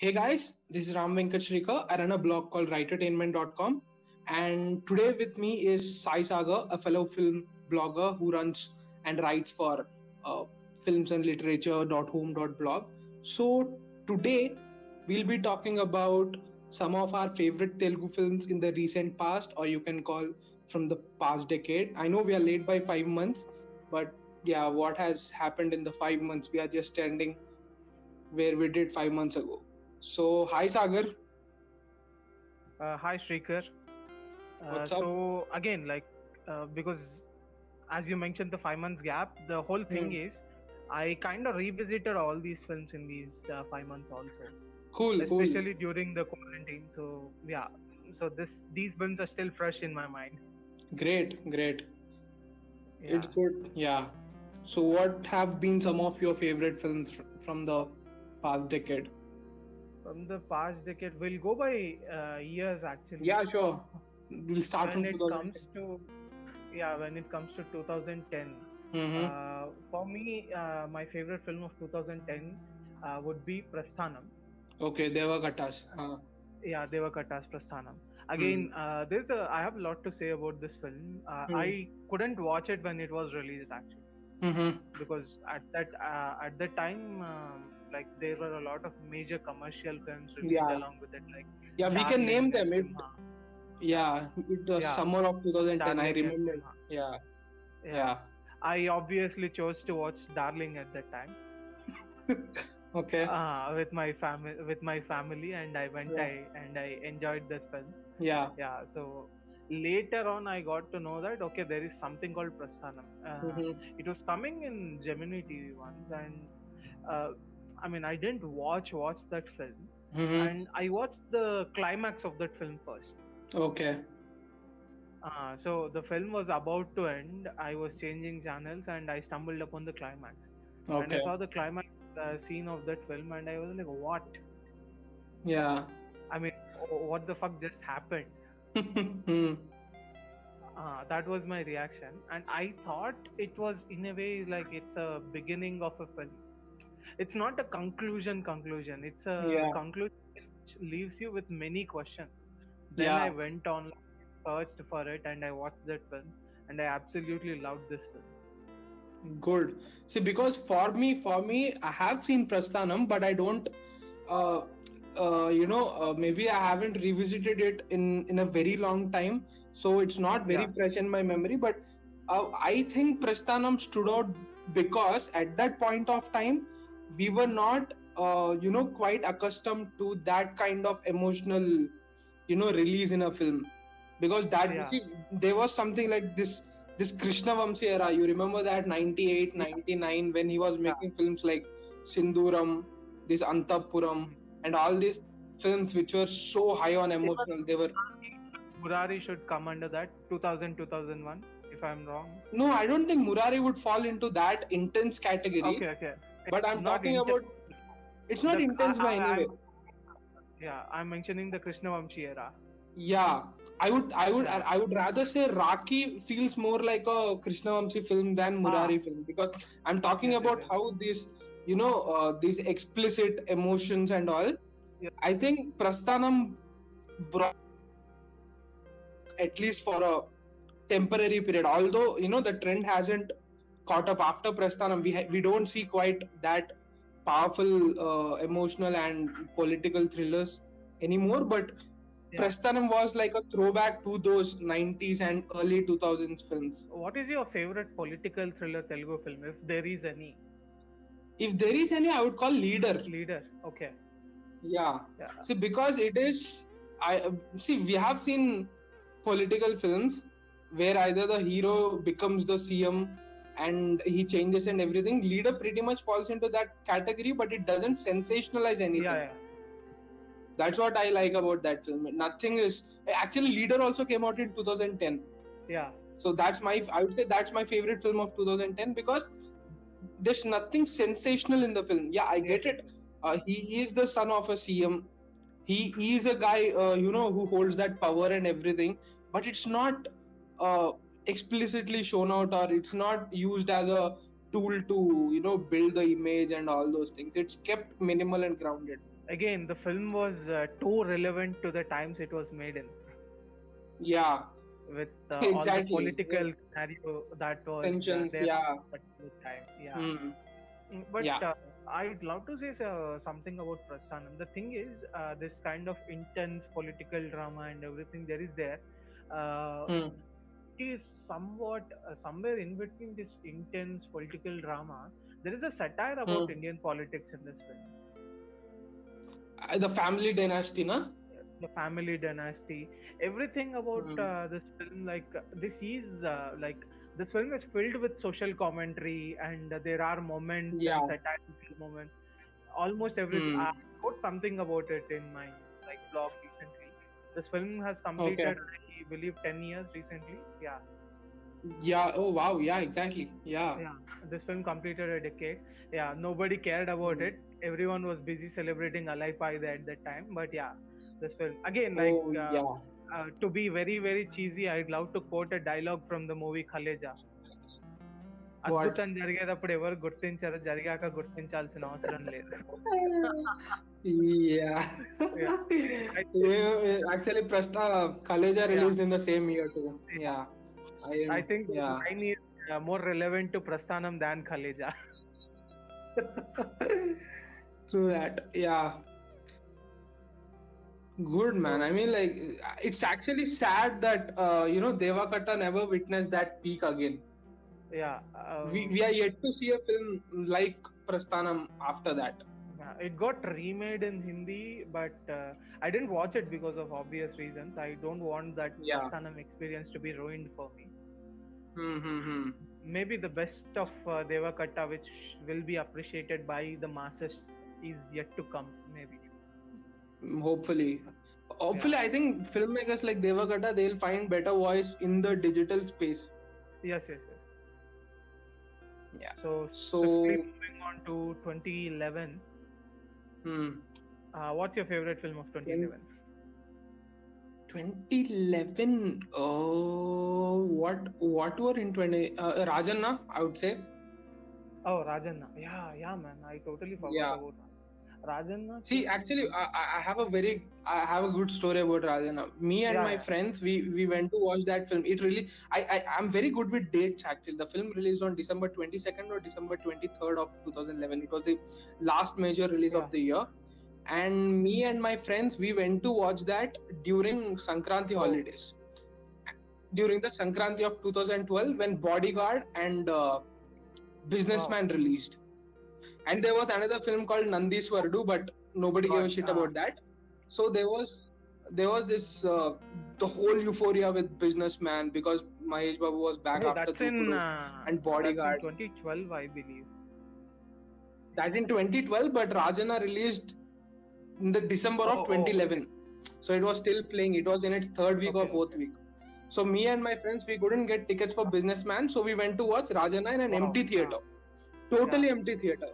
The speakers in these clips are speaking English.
Hey guys, this is Ram Venkat. I run a blog called writertainment.com. And today with me is Sai Sagar, a fellow film blogger who runs and writes for uh, films and literature.home.blog. So today we'll be talking about some of our favorite Telugu films in the recent past, or you can call from the past decade. I know we are late by five months, but yeah, what has happened in the five months? We are just standing where we did five months ago. So, hi Sagar. Uh, hi Shrikar. Uh, What's up? so again, like uh, because as you mentioned, the five months gap, the whole thing Hmm. is I kind of revisited all these films in these uh, five months also, Cool, cool. especially during the quarantine. So yeah, so this these films are still fresh in my mind. Great, great. Yeah. It's good. Yeah. So, what have been some of your favorite films from the past decade? From the past decade, we'll go by uh, years actually. Yeah, sure. We'll start When from it comes to yeah, when it comes to 2010. Mhm. Uh, for me, uh, my favorite film of 2010 uh, would be Prasthanam. okay, Deva Katta's. Uh, Yeah, Devakatta's Prasthanam. Again, uh, there's a. I have a lot to say about this film. Uh, Hmm. I couldn't watch it when it was released actually, mhm. because at that uh, at that time, um, like there were a lot of major commercial films released Yeah. along with it, like Yeah, we can name them. It, yeah, it was Yeah. summer of 2010. I Darling and remember. Yeah, Yeah. yeah. I obviously chose to watch Darling at that time. Okay. uh, with my family with my family and i went. I, and i enjoyed that film yeah. yeah so later on i got to know that okay there is something called prasthanam uh, Mhm. it was coming in gemini tv once and uh, i mean i didn't watch watch that film Mhm. and i watched the climax of that film first Okay. uh, so the film was about to end i was changing channels and i stumbled upon the climax Okay. and i saw the climax uh, scene of that film and i was like what Yeah. I mean, what the fuck just happened? Hmm. Uh, that was my reaction, and I thought it was in a way like it's a beginning of a film. It's not a conclusion. Conclusion. It's a Yeah. conclusion which leaves you with many questions. Then Yeah. I went on, searched for it, and I watched that film, and I absolutely loved this film. Good. See, because for me, for me, I have seen Prasthanam, but I don't. Uh, uh, you know, uh, maybe I haven't revisited it in in a very long time, so it's not very Yeah. fresh in my memory. But uh, I think Prasthanam stood out because at that point of time, we were not, uh, you know, quite accustomed to that kind of emotional, you know, release in a film. Because that Yeah. there was something like this this Krishna Vamsi era. You remember that 98, 99 when he was making films like Sinduram, this Antapuram, and all these films which were so high on emotional. They were Murari should come under that 2000 2001, if I'm wrong. no, I don't think Murari would fall into that intense category. Okay, okay. But I'm talking about it's not The- intense by I- any I- way. Yeah, I'm mentioning the Krishna Vamshi era. Yeah, I would, I would, I would rather say Rakhi feels more like a Krishna Vamsi film than Murari Ah. film because I'm talking Yes, yes, about yes. how these, you know, uh, these explicit emotions and all. Yeah. I think Prasthanam brought at least for a temporary period. Although you know the trend hasn't caught up after Prasthanam, we ha- we don't see quite that powerful uh, emotional and political thrillers anymore. But Yeah. Prasthanam was like a throwback to those 90s and early 2000s films. What is your favorite political thriller Telugu film, if there is any? If there is any, I would call Leader. Leader. Okay. Yeah. Yeah. See, because it is, I see, we have seen political films where either the hero becomes the CM and he changes and everything. Leader pretty much falls into that category, but it doesn't sensationalize anything. Yeah, yeah. That's what I like about that film. Nothing is actually Leader also came out in 2010. Yeah. So that's my I would say that's my favorite film of 2010 because there's nothing sensational in the film. Yeah, I get it. Uh, he is the son of a CM. He is a guy uh, you know who holds that power and everything, but it's not uh, explicitly shown out or it's not used as a tool to you know build the image and all those things. It's kept minimal and grounded. again the film was uh, too relevant to the times it was made in Yeah, with uh, all the Exactly, political scenario that was uh, tensions. there Yeah. at the time yeah Hmm. Mm, But Yeah. uh, I'd love to say uh, something about Prasthanam. The thing is, uh, this kind of intense political drama and everything there is there uh, Hmm. Is somewhat uh, somewhere in between this intense political drama. There is a satire about Hmm. Indian politics in this film. Uh, The family dynasty, na? The family dynasty, everything about Hmm. uh, this film, like uh, this is uh, like this film is filled with social commentary and uh, there are moments Yeah. and satirical moments. Almost everything. Hmm. I wrote something about it in my like blog recently. This film has completed, I believe 10 years recently? Yeah. Yeah oh wow. Yeah exactly. Yeah. Yeah. This film completed a decade. Yeah nobody cared about it. Hmm. Everyone was busy celebrating alaipai at that time but yeah this film again like oh, uh, yeah. uh, uh, to be very very cheesy i'd love to quote a dialogue from the movie khaleja. అద్భుతం జరిగేటప్పుడు ఎవరు గుర్తించారో జరిగాక గుర్తించాల్సిన అవసరం లేదు Yeah. yeah. Actually, Prastha Kaleja released in the same year too. Yeah. I, I think Yeah. Mine is more relevant to Prasthanam than Khaleja True that. Yeah. Good man. I mean, like, it's actually sad that uh, you know Devakatta never witnessed that peak again. yeah We we are yet to see a film like Prasthanam after that. it got remade in hindi but uh, i didn't watch it because of obvious reasons i don't want that Yeah. prasthanam experience to be ruined for me Hmm, hmm, hmm. maybe the best of uh, devakatta which will be appreciated by the masses is yet to come maybe Hopefully. Hopefully, I think filmmakers like Devakatta they'll find better voice in the digital space. Yes, yes. Yeah. So, So, moving on to 2011. hmm. Uh, what's your favorite film of 2011? 2011. Oh, what what were in 20? Uh, Rajanna, I would say. Oh, Rajanna. Yeah, yeah, man. I totally forgot Yeah. about Rajanna. See, actually, I, I- have a very, I have a good story about Rajanna. Me and Yeah, my friends, we we went to watch that film. It really, I, I I'm very good with dates. Actually, the film released on December 22nd or December 23rd of 2011. It was the last major release Yeah. of the year. And me and my friends, we went to watch that during Sankranti Oh. holidays. During the Sankranti of 2012, when Bodyguard and uh, Businessman released. And there was another film called Nandeeswarudu, but nobody gave a shit ah. about that. So there was there was this uh, the whole euphoria with Businessman because Mahesh Babu was back Oh, after that's in, uh, and Bodyguard. That's in 2012, I believe. that in 2012, but Rajanna released in the December Oh, of oh. 2011. So it was still playing. It was in its third week or Okay, fourth week. So me and my friends, we couldn't get tickets for Businessman, so we went to watch Rajanna in an Wow. empty theater, totally empty theater.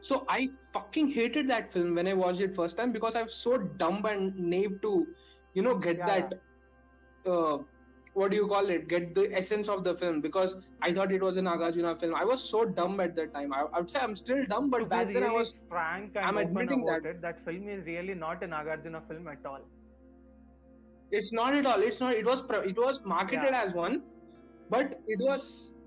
So I fucking hated that film when I watched it first time because I was so dumb and naive to, you know, get Yeah, that. Uh, what do you call it? Get the essence of the film because I thought it was a Nagarjuna film. I was so dumb at that time. I, I would say I'm still dumb, but be back then I was frank and I'm open admitting about that. it. That film is really not a Nagarjuna film at all. it's not at all it's not it was pro- it was marketed Yeah. as one but it was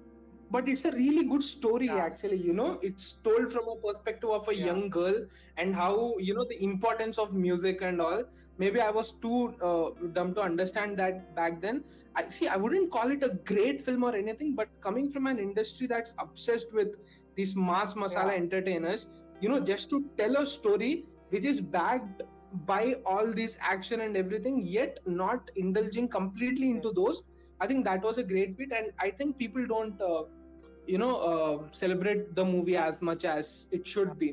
but it's a really good story Yeah. actually you know it's told from a perspective of a Yeah. young girl and how you know the importance of music and all maybe i was too uh, dumb to understand that back then i see i wouldn't call it a great film or anything but coming from an industry that's obsessed with these mass masala Yeah. entertainers you know just to tell a story which is backed by all this action and everything yet not indulging completely into those i think that was a great bit and i think people don't uh, you know uh, celebrate the movie as much as it should be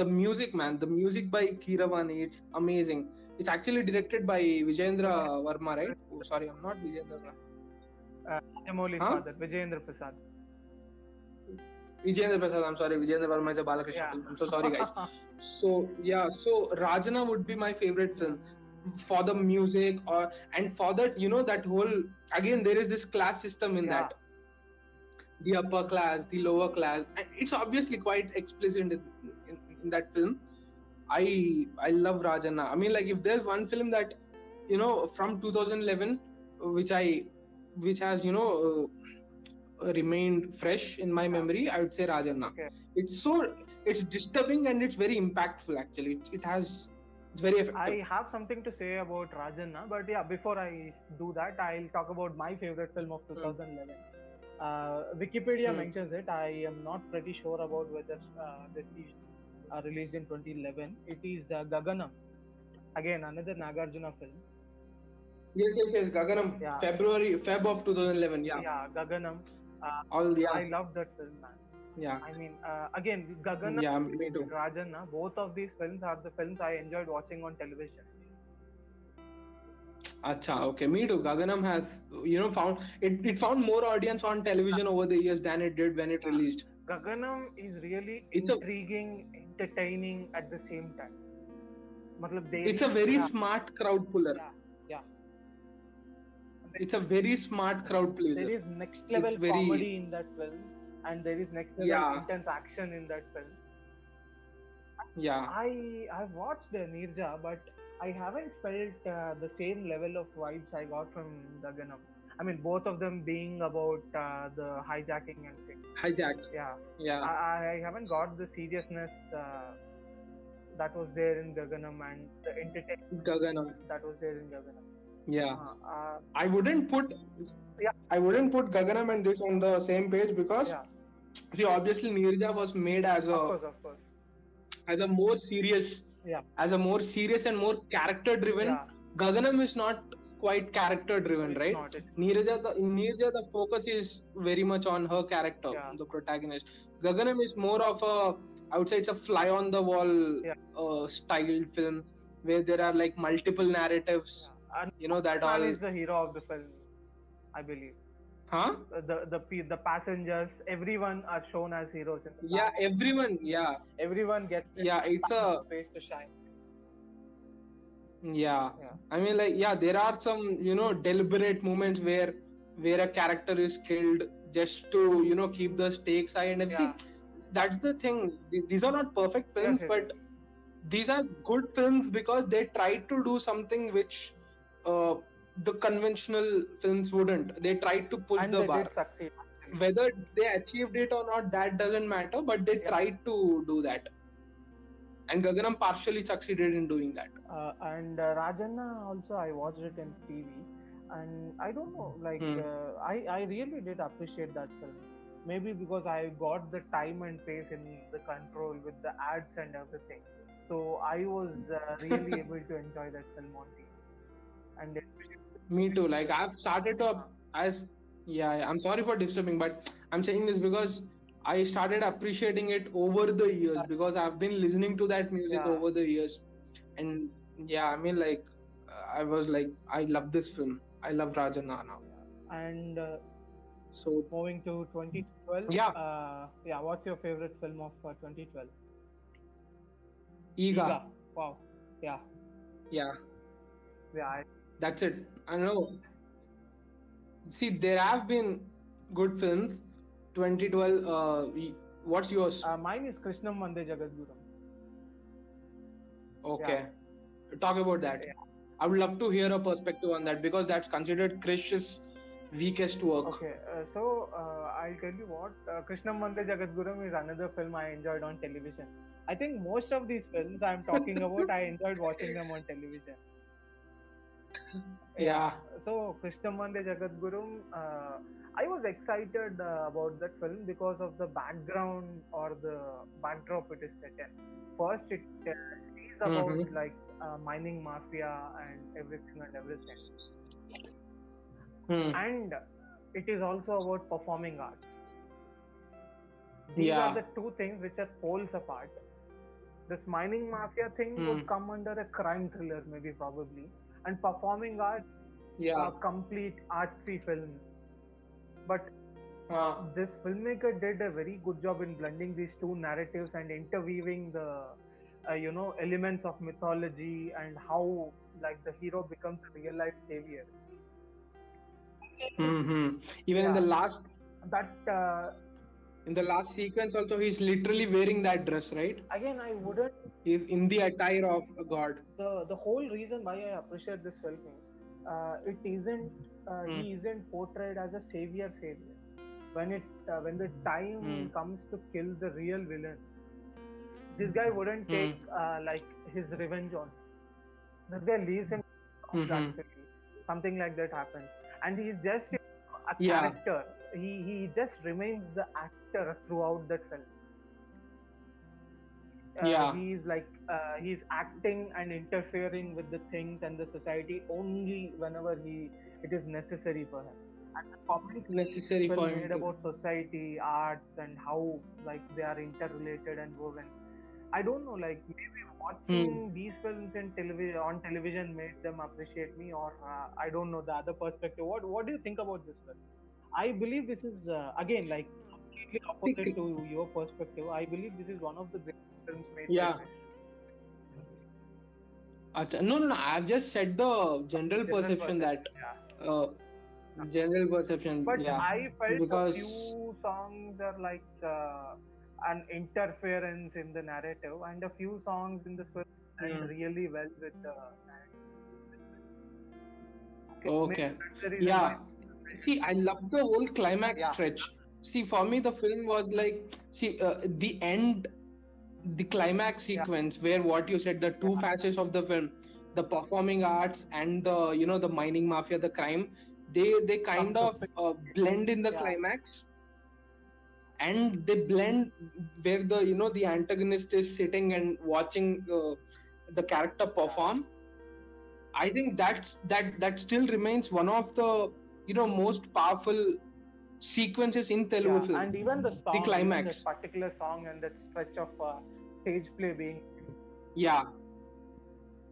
the music man the music by keeravani it's amazing it's actually directed by vijayendra varma right oh, sorry i'm not vijayendra Verma. Emoli's Huh? father, Vijayendra Prasad. vijayendra prasad i'm sorry vijayendra varma is a balakrishna Yeah. film i'm so sorry guys so yeah so rajanna would be my favorite film for the music or and for that you know that whole again there is this class system in Yeah. that the upper class the lower class and it's obviously quite explicit in, in, in that film I I love Rajanna. I mean, like if there's one film that you know from 2011, which I which has you know uh, remained fresh in my memory, I would say Rajanna. Okay. It's so it's disturbing and it's very impactful. Actually, it, it has it's very effective. I have something to say about Rajanna, but yeah, before I do that, I'll talk about my favorite film of 2011. Uh, Wikipedia Hmm. mentions it. I am not pretty sure about whether uh, this is uh, released in 2011. It is uh, Gaganam. Again, another Nagarjuna film. Yes, yes, yes. Gaganam, Yeah. February, Feb of 2011. Yeah. Yeah, Gaganam. Uh, All yeah, I love that film, man. yeah, I mean, uh, again, Gaganam yeah. Me too. Both of these films are the films I enjoyed watching on television. Acha, okay, me too. Gaganam has, you know, found it. It found more audience on television over the years than it did when it released. Gaganam is really It's a- intriguing, entertaining at the same time. Matlab, It's a very yeah, smart crowd puller. yeah, yeah. It's a very smart crowd There pleaser. is next level very- comedy in that film, and there is next level Yeah. intense action in that film. Yeah, I I've watched Neerja, but I haven't felt uh, the same level of vibes I got from Gaganam. I mean, both of them being about uh, the hijacking and things. hijack. Yeah, Yeah, I, I haven't got the seriousness uh, that was there in Gaganam and the entertainment Gaganam. that was there in Gaganam. Yeah, Uh, uh, I wouldn't put. Yeah. I wouldn't put Gaganam and this on the same page because yeah, see, obviously Neerja was made as a. of course, of course. as a more serious, Yeah. as a more serious and more character driven. Yeah, Gaganam is not quite character driven, it's right? not, Neeraja, the, in Neeraja, the focus is very much on her character, Yeah. the protagonist. Gaganam is more of a, I would say, it's a fly on the wall Yeah. uh, styled film where there are like multiple narratives. You know that all, is the hero of the film, I believe. Huh? Uh, The the the passengers, everyone are shown as heroes in the Yeah, film. everyone. Yeah, Everyone gets yeah. It's a space to shine. yeah. Yeah. I mean, like, yeah, there are some you know deliberate moments where where a character is killed just to you know keep the stakes high and everything. Yeah. that's the thing these are not perfect films yes, but these are good films because they tried to do something which uh, the conventional films wouldn't they tried to push and the bar succeed. whether they achieved it or not that doesn't matter but they Yeah. tried to do that and gaganam partially succeeded in doing that Uh, and uh, Rajanna also, I watched it in TV, and I don't know, like Hmm. uh, I I really did appreciate that film. Maybe because I got the time and pace in the control with the ads and everything, so I was uh, really able to enjoy that film on TV. And especially me too like i've started to as yeah, i'm sorry for disturbing but i'm saying this because i started appreciating it over the years because i've been listening to that music Yeah. over the years and yeah i mean like i was like i love this film i love rajanna now and uh, so moving to 2012. Yeah. Uh, yeah. What's your favorite film of uh, 2012? Eega. Eega. Wow. Yeah. yeah Yeah. I, that's it i know see there have been good films 2012 uh what's yours uh, mine is Krishnam Vande Jagadguram. Okay. Talk about that. I would love to hear a perspective on that because that's considered Krish's weakest work. Okay, uh, so uh, I'll tell you what. Uh, Krishnam Vande Jagadguram is another film I enjoyed on television. I think most of these films I'm talking about, I enjoyed watching them on television. Yeah. So Krishnam Vande Jagadguram, uh, I was excited uh, about that film because of the background or the backdrop it is set in. First, it uh, is about Mhm. like uh, mining mafia and everything and everything. Hmm. and it is also about performing arts. These Yeah. are the two things which are poles apart. This mining mafia thing Hmm. would come under a crime thriller, maybe probably, and performing art Yeah. a complete artsy film. But Uh, this filmmaker did a very good job in blending these two narratives and interweaving the uh, you know elements of mythology and how like the hero becomes a real life savior hmm Even in the last that uh, in the last sequence also he's literally wearing that dress, right? again i wouldn't He's in the attire of a god. the the whole reason why I appreciate this film is uh, it isn't uh, Hmm. he isn't portrayed as a savior savior. When it uh, when the time Hmm. comes to kill the real villain, this guy wouldn't Hmm. take uh, like his revenge on. This guy leaves him Mhm. Something like that happens, and he's just a Yeah. character. He he just remains the actor throughout that film. Uh, Yeah. he's like uh, he's acting and interfering with the things and the society only whenever he it is necessary for him. And the comedy Necessary for him. made about society, arts, and how like they are interrelated and woven. I don't know, like maybe watching Hmm. these films in television on television made them appreciate me, or uh, I don't know the other perspective. What What do you think about this film? I believe this is uh, again like completely opposite to your perspective. I believe this is one of the great films made. Yeah. Acha- No, no, no. I've just said the general General perception that yeah. uh, general perception. But yeah. I felt because- a few songs are like uh, an interference in the narrative, and a few songs in the film Hmm. really well with the narrative. Okay. maybe that's the reason Yeah. See, I love the whole climax Yeah. stretch. See, for me, the film was like, see, uh, the end, the climax Yeah. sequence where what you said, the two Yeah. facets of the film, the performing arts and the, you know, the mining mafia, the crime, they they kind of uh, blend in the Yeah. climax, and they blend where the you know the antagonist is sitting and watching uh, the character perform. I think that's that that still remains one of the you know most powerful sequences in Telugu Yeah, film. and even the song, even climax. this particular song and that stretch of uh, stage play being yeah,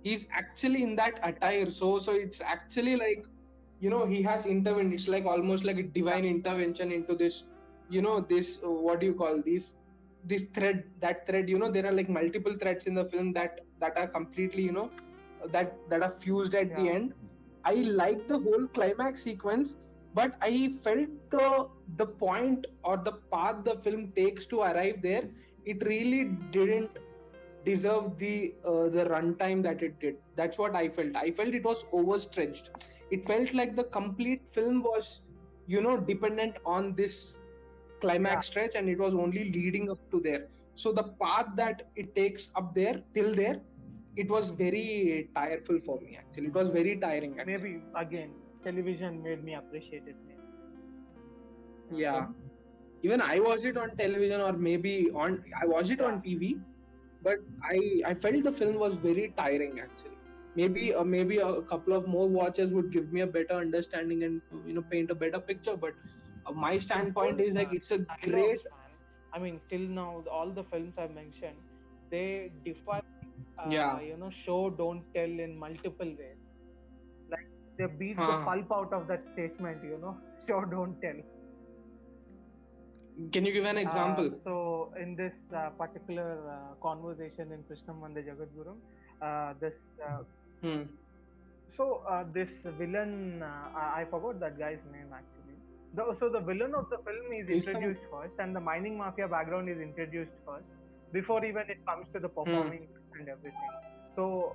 he's actually in that attire. So so it's actually like you know he has intervened. It's like almost like a divine intervention into this. You know this uh, what do you call these this thread that thread you know there are like multiple threads in the film that that are completely you know that that are fused at the end i like the whole climax sequence but i felt the the point or the path the film takes to arrive there it really didn't deserve the uh, the runtime that it did. That's what i felt. I felt it was overstretched. It felt like the complete film was you know dependent on this climax stretch and it was only leading up to there. So the path that it takes up there till there it was very tireful for me actually. It was very tiring actually. maybe again television made me appreciate it yeah even i watched it on television or maybe on i watched it on tv but i i felt the film was very tiring actually maybe uh, maybe a couple of more watches would give me a better understanding and you know paint a better picture but uh, my standpoint is like it's a great. I mean, till now, all the films I've mentioned, they define, uh, Yeah. you know, show don't tell in multiple ways. They beat the pulp out of that statement, you know, show don't tell. can you give an example Uh, so in this uh, particular uh, conversation in Krishnam Vande Jagadguram, uh, this uh, hmm. so uh, this villain, uh, I forgot that guy's name actually. The, so the villain of the film is introduced first, and the mining mafia background is introduced first before even it comes to the performing and everything. So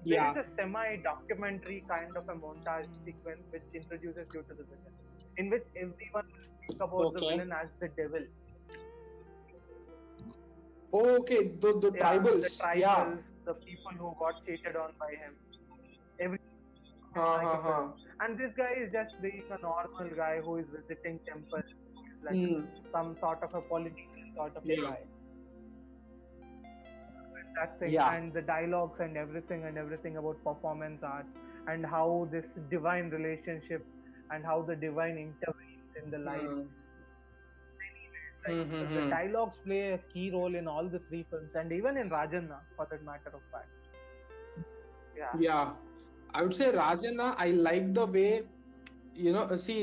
uh, there yeah is a semi-documentary kind of a montage sequence which introduces you to the villain, in which everyone will speak about the Okay. villain as the devil. oh, okay the, the Yeah, tribals the tribals, yeah the people who got cheated on by him. Every Uh, like a uh, uh. film. And this guy is just being a normal guy who is visiting temples, like Hmm. some sort of a political sort of Yeah. guy. That thing Yeah. and the dialogues and everything and everything about performance arts and how this divine relationship and how the divine intervenes in the life. Hmm. Like, Hmm, hmm, the hmm. dialogues play a key role in all the three films and even in Rajanna for that matter of fact. Yeah. yeah i would say rajanna i like the way you know see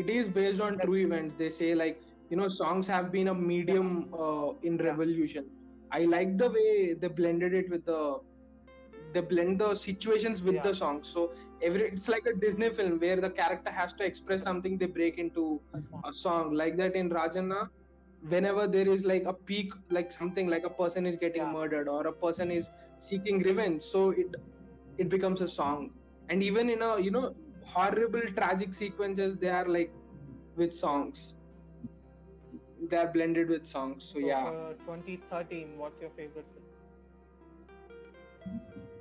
it is based on true events they say like you know songs have been a medium uh, in Yeah. revolution i like the way they blended it with the they blend the situations with Yeah. the songs so every it's like a disney film where the character has to express something they break into a song like that in rajanna whenever there is like a peak like something like a person is getting Yeah. murdered or a person is seeking revenge so it it becomes a song and even in a you know horrible tragic sequences they are like with songs they are blended with songs so So, yeah uh, 2013, what's your favorite film?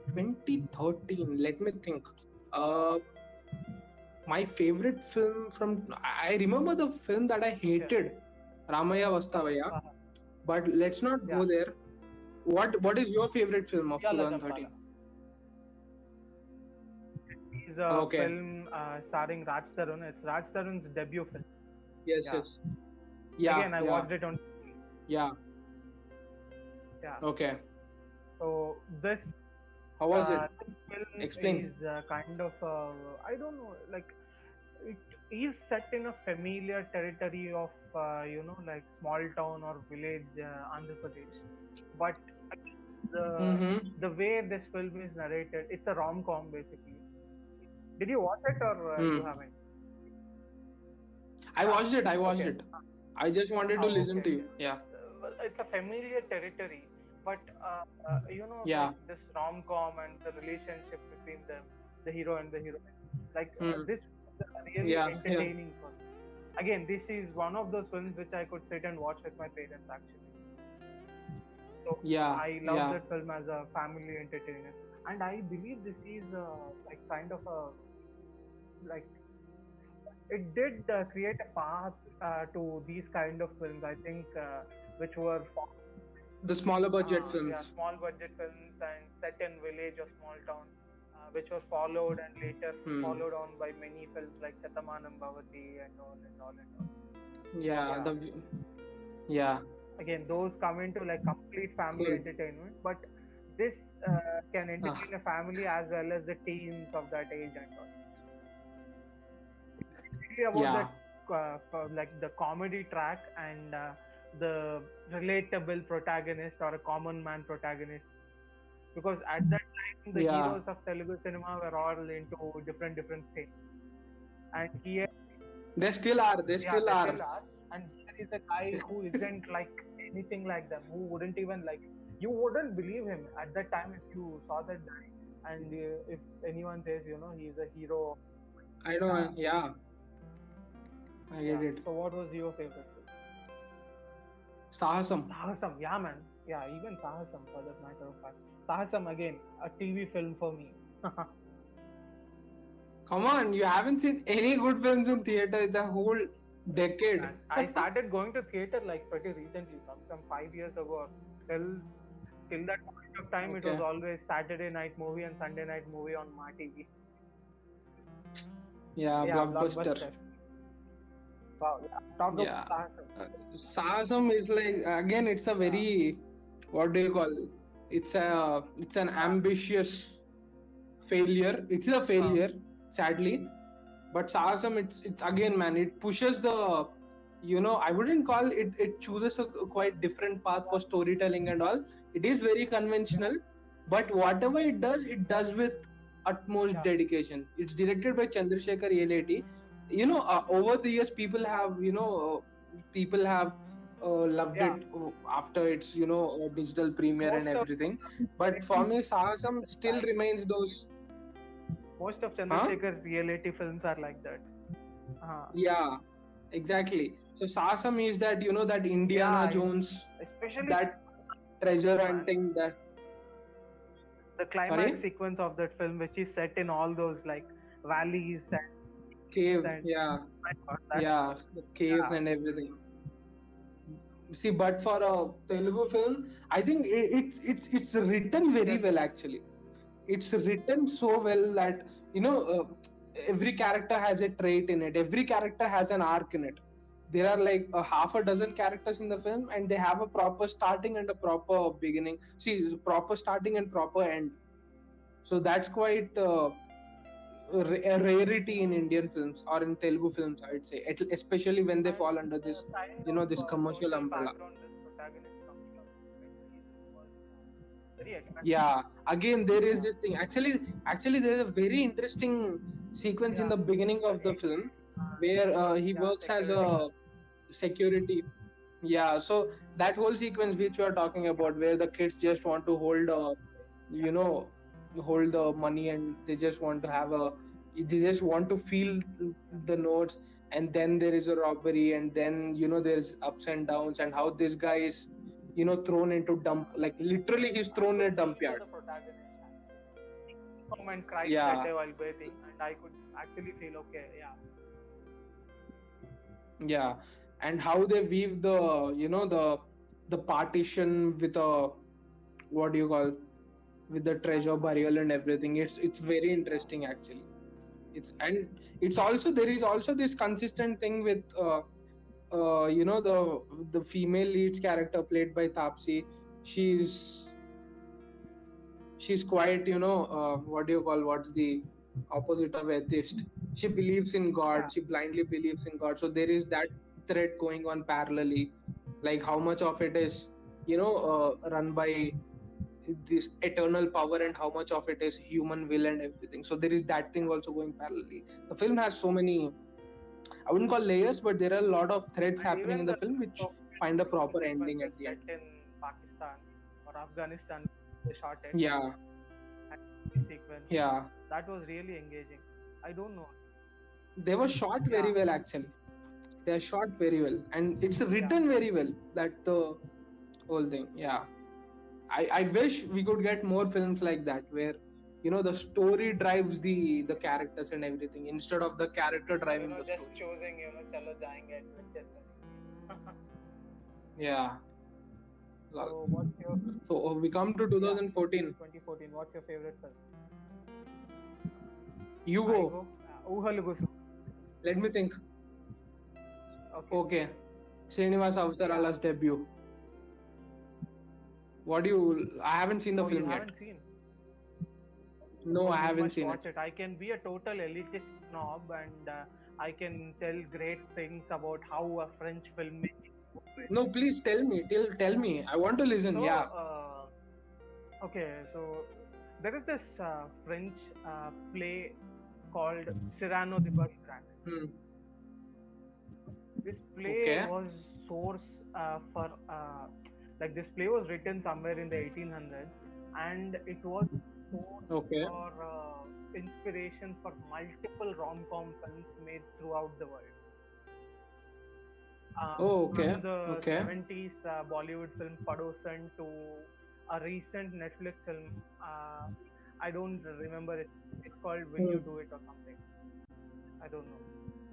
2013 let me think uh my favorite film from i remember the film that i hated ramayya vasthavayya Uh-huh. but let's not go there what what is your favorite film of 2013 Champala. It's a Okay. film uh, starring Raj Tarun. It's Raj Tarun's debut film. yes Yeah. yes yeah Again, I yeah, watched it on. yeah Yeah. okay So this how was uh, it Explain. is uh, kind of uh, I don't know like it is set in a familiar territory of uh, you know like small town or village uh, Andhra Pradesh, but the mm-hmm. the way this film is narrated, it's a rom com basically. Did you watch it or uh, you Hmm. haven't? i watched it i watched Okay. it i just wanted to Oh, listen okay. to you yeah it's a familiar territory, but uh, uh, you know, Yeah. like this rom com and the relationship between them, the hero and the heroine, like uh, Hmm. this really Yeah, yeah. entertaining film. Again, this is one of those films which I could sit and watch with my parents actually. So yeah I love yeah that film as a family entertainer, and I believe this is uh, like kind of a like it did uh, create a path uh, to these kind of films. I think uh, which were the smaller budget uh, films yeah, small budget films and set in village or small town, uh, which were followed and later Hmm. followed on by many films like Shatamanam Bhavati and all and all and all. yeah, Yeah. the yeah again those come into like complete family Hmm. entertainment but this uh, can entertain a family as well as the teens of that age and all It's really about Yeah. Uh, like the comedy track and uh, the relatable protagonist or a common man protagonist because at that time the Yeah. heroes of Telugu cinema were all into different different things and here they still are they yeah, still they are still are. And there is a guy who isn't like anything like them, who wouldn't even like. You wouldn't believe him at that time if you saw that guy. And uh, if anyone says, you know, he's a hero. i know yeah i get Yeah. it So, what was your favorite? film? sahasam Sahasam, yeah, man. Yeah, even Sahasam for that matter of fact. Sahasam again, a TV film for me. Come on, you haven't seen any good films in theater in the whole decade. I started going to theater like pretty recently, from some five years ago. Till till that point of time, it was always Saturday night movie and Sunday night movie on Ma TV. yeah, blockbuster. Wow, yeah. Talk Yeah. about Sahasam. Uh, is like again, it's a very what do you call it? It's a it's an ambitious failure. It's a failure, sadly. But Sahasam, it's it's again, man. It pushes the you know I wouldn't call it. It chooses a quite different path for storytelling and all. It is very conventional, but whatever it does, it does with utmost Yeah. dedication. It's directed by Chandrasekhar Yeleti. You know, uh, over the years, people have you know, uh, people have uh, loved Yeah. it uh, after its you know uh, digital premiere and Most of- everything. But for me, Sahasam still remains those. Most of Chandrasekhar's reality films are like that. Uh, Yeah, exactly. So Sahasam is that you know that Indiana Yeah, Jones, especially that treasure hunting, that the climax Sorry? sequence of that film, which is set in all those like valleys and cave. and- Yeah, God, yeah, the cave Yeah. and everything. See, but for a Telugu film, I think it, it's it's it's written very well actually. It's written so well that you know uh, every character has a trait in it. Every character has an arc in it. There are like a half a dozen characters in the film, and they have a proper starting and a proper beginning. See, proper starting and proper end. So that's quite uh, a rarity in Indian films or in Telugu films, I would say, especially when they fall under this. you know, this commercial umbrella. background this protagonist comes from was very attractive. Yeah, again there is this thing. Actually, actually there is a very interesting sequence in the beginning of the film where uh, he works as a security. yeah so that whole sequence which you are talking about where the kids just want to hold uh, you know hold the money and they just want to have a they just want to feel the notes and then there is a robbery and then you know there's ups and downs and how this guy is you know thrown into dump like literally he's thrown in a dump yard and Yeah. that day while bathing, and I could actually feel okay. Yeah, yeah and how they weave the you know the the partition with a what do you call with the treasure burial and everything. It's it's very interesting actually. It's and it's also there is also this consistent thing with uh, uh you know the the female lead's character played by taapsee. She's she's quite you know uh, what do you call what's the opposite of atheist? She believes in god. She blindly believes in god. So there is that thread going on parallelly. Like how much of it is you know uh, run by this eternal power and how much of it is human will and everything so there is that thing also going parallelly the film has so many i wouldn't call layers but there are a lot of threads And happening in the the film which find a proper ending at the end in Pakistan or Afghanistan. They shot it. yeah sequence. yeah That was really engaging. I don't know. they were shot very well actually they are shot very well and it's written very well that the whole thing yeah i i wish we could get more films like that where you know the story drives the the characters and everything instead of the character You driving know, the just story. choosing, you know, chalo jayenge yeah. So what's your so uh, we come to 2014 2014? What's your favorite film? you I go go. Uh, let me think. Okay. okay. Srinivas Avasarala's debut what do you i haven't seen the Oh, film you yet haven't seen? no Oh, i haven't seen watch it it. I can be a total elitist snob and uh, I can tell great things about how a French filmmaking. No, please tell me. Tell tell me. I want to listen. So, yeah. uh, okay, so there is this uh, French uh, play called Cyrano de Bergerac. Hmm. This play Okay. was source uh, for uh, like this play was written somewhere in the 1800s, and it was source Okay. for uh, inspiration for multiple rom-com films made throughout the world. Uh, Oh, okay, From the okay. 70s uh, Bollywood film Padosan to a recent Netflix film. Uh, I don't remember it. It's called Will You Hmm. Do It or something. I don't know.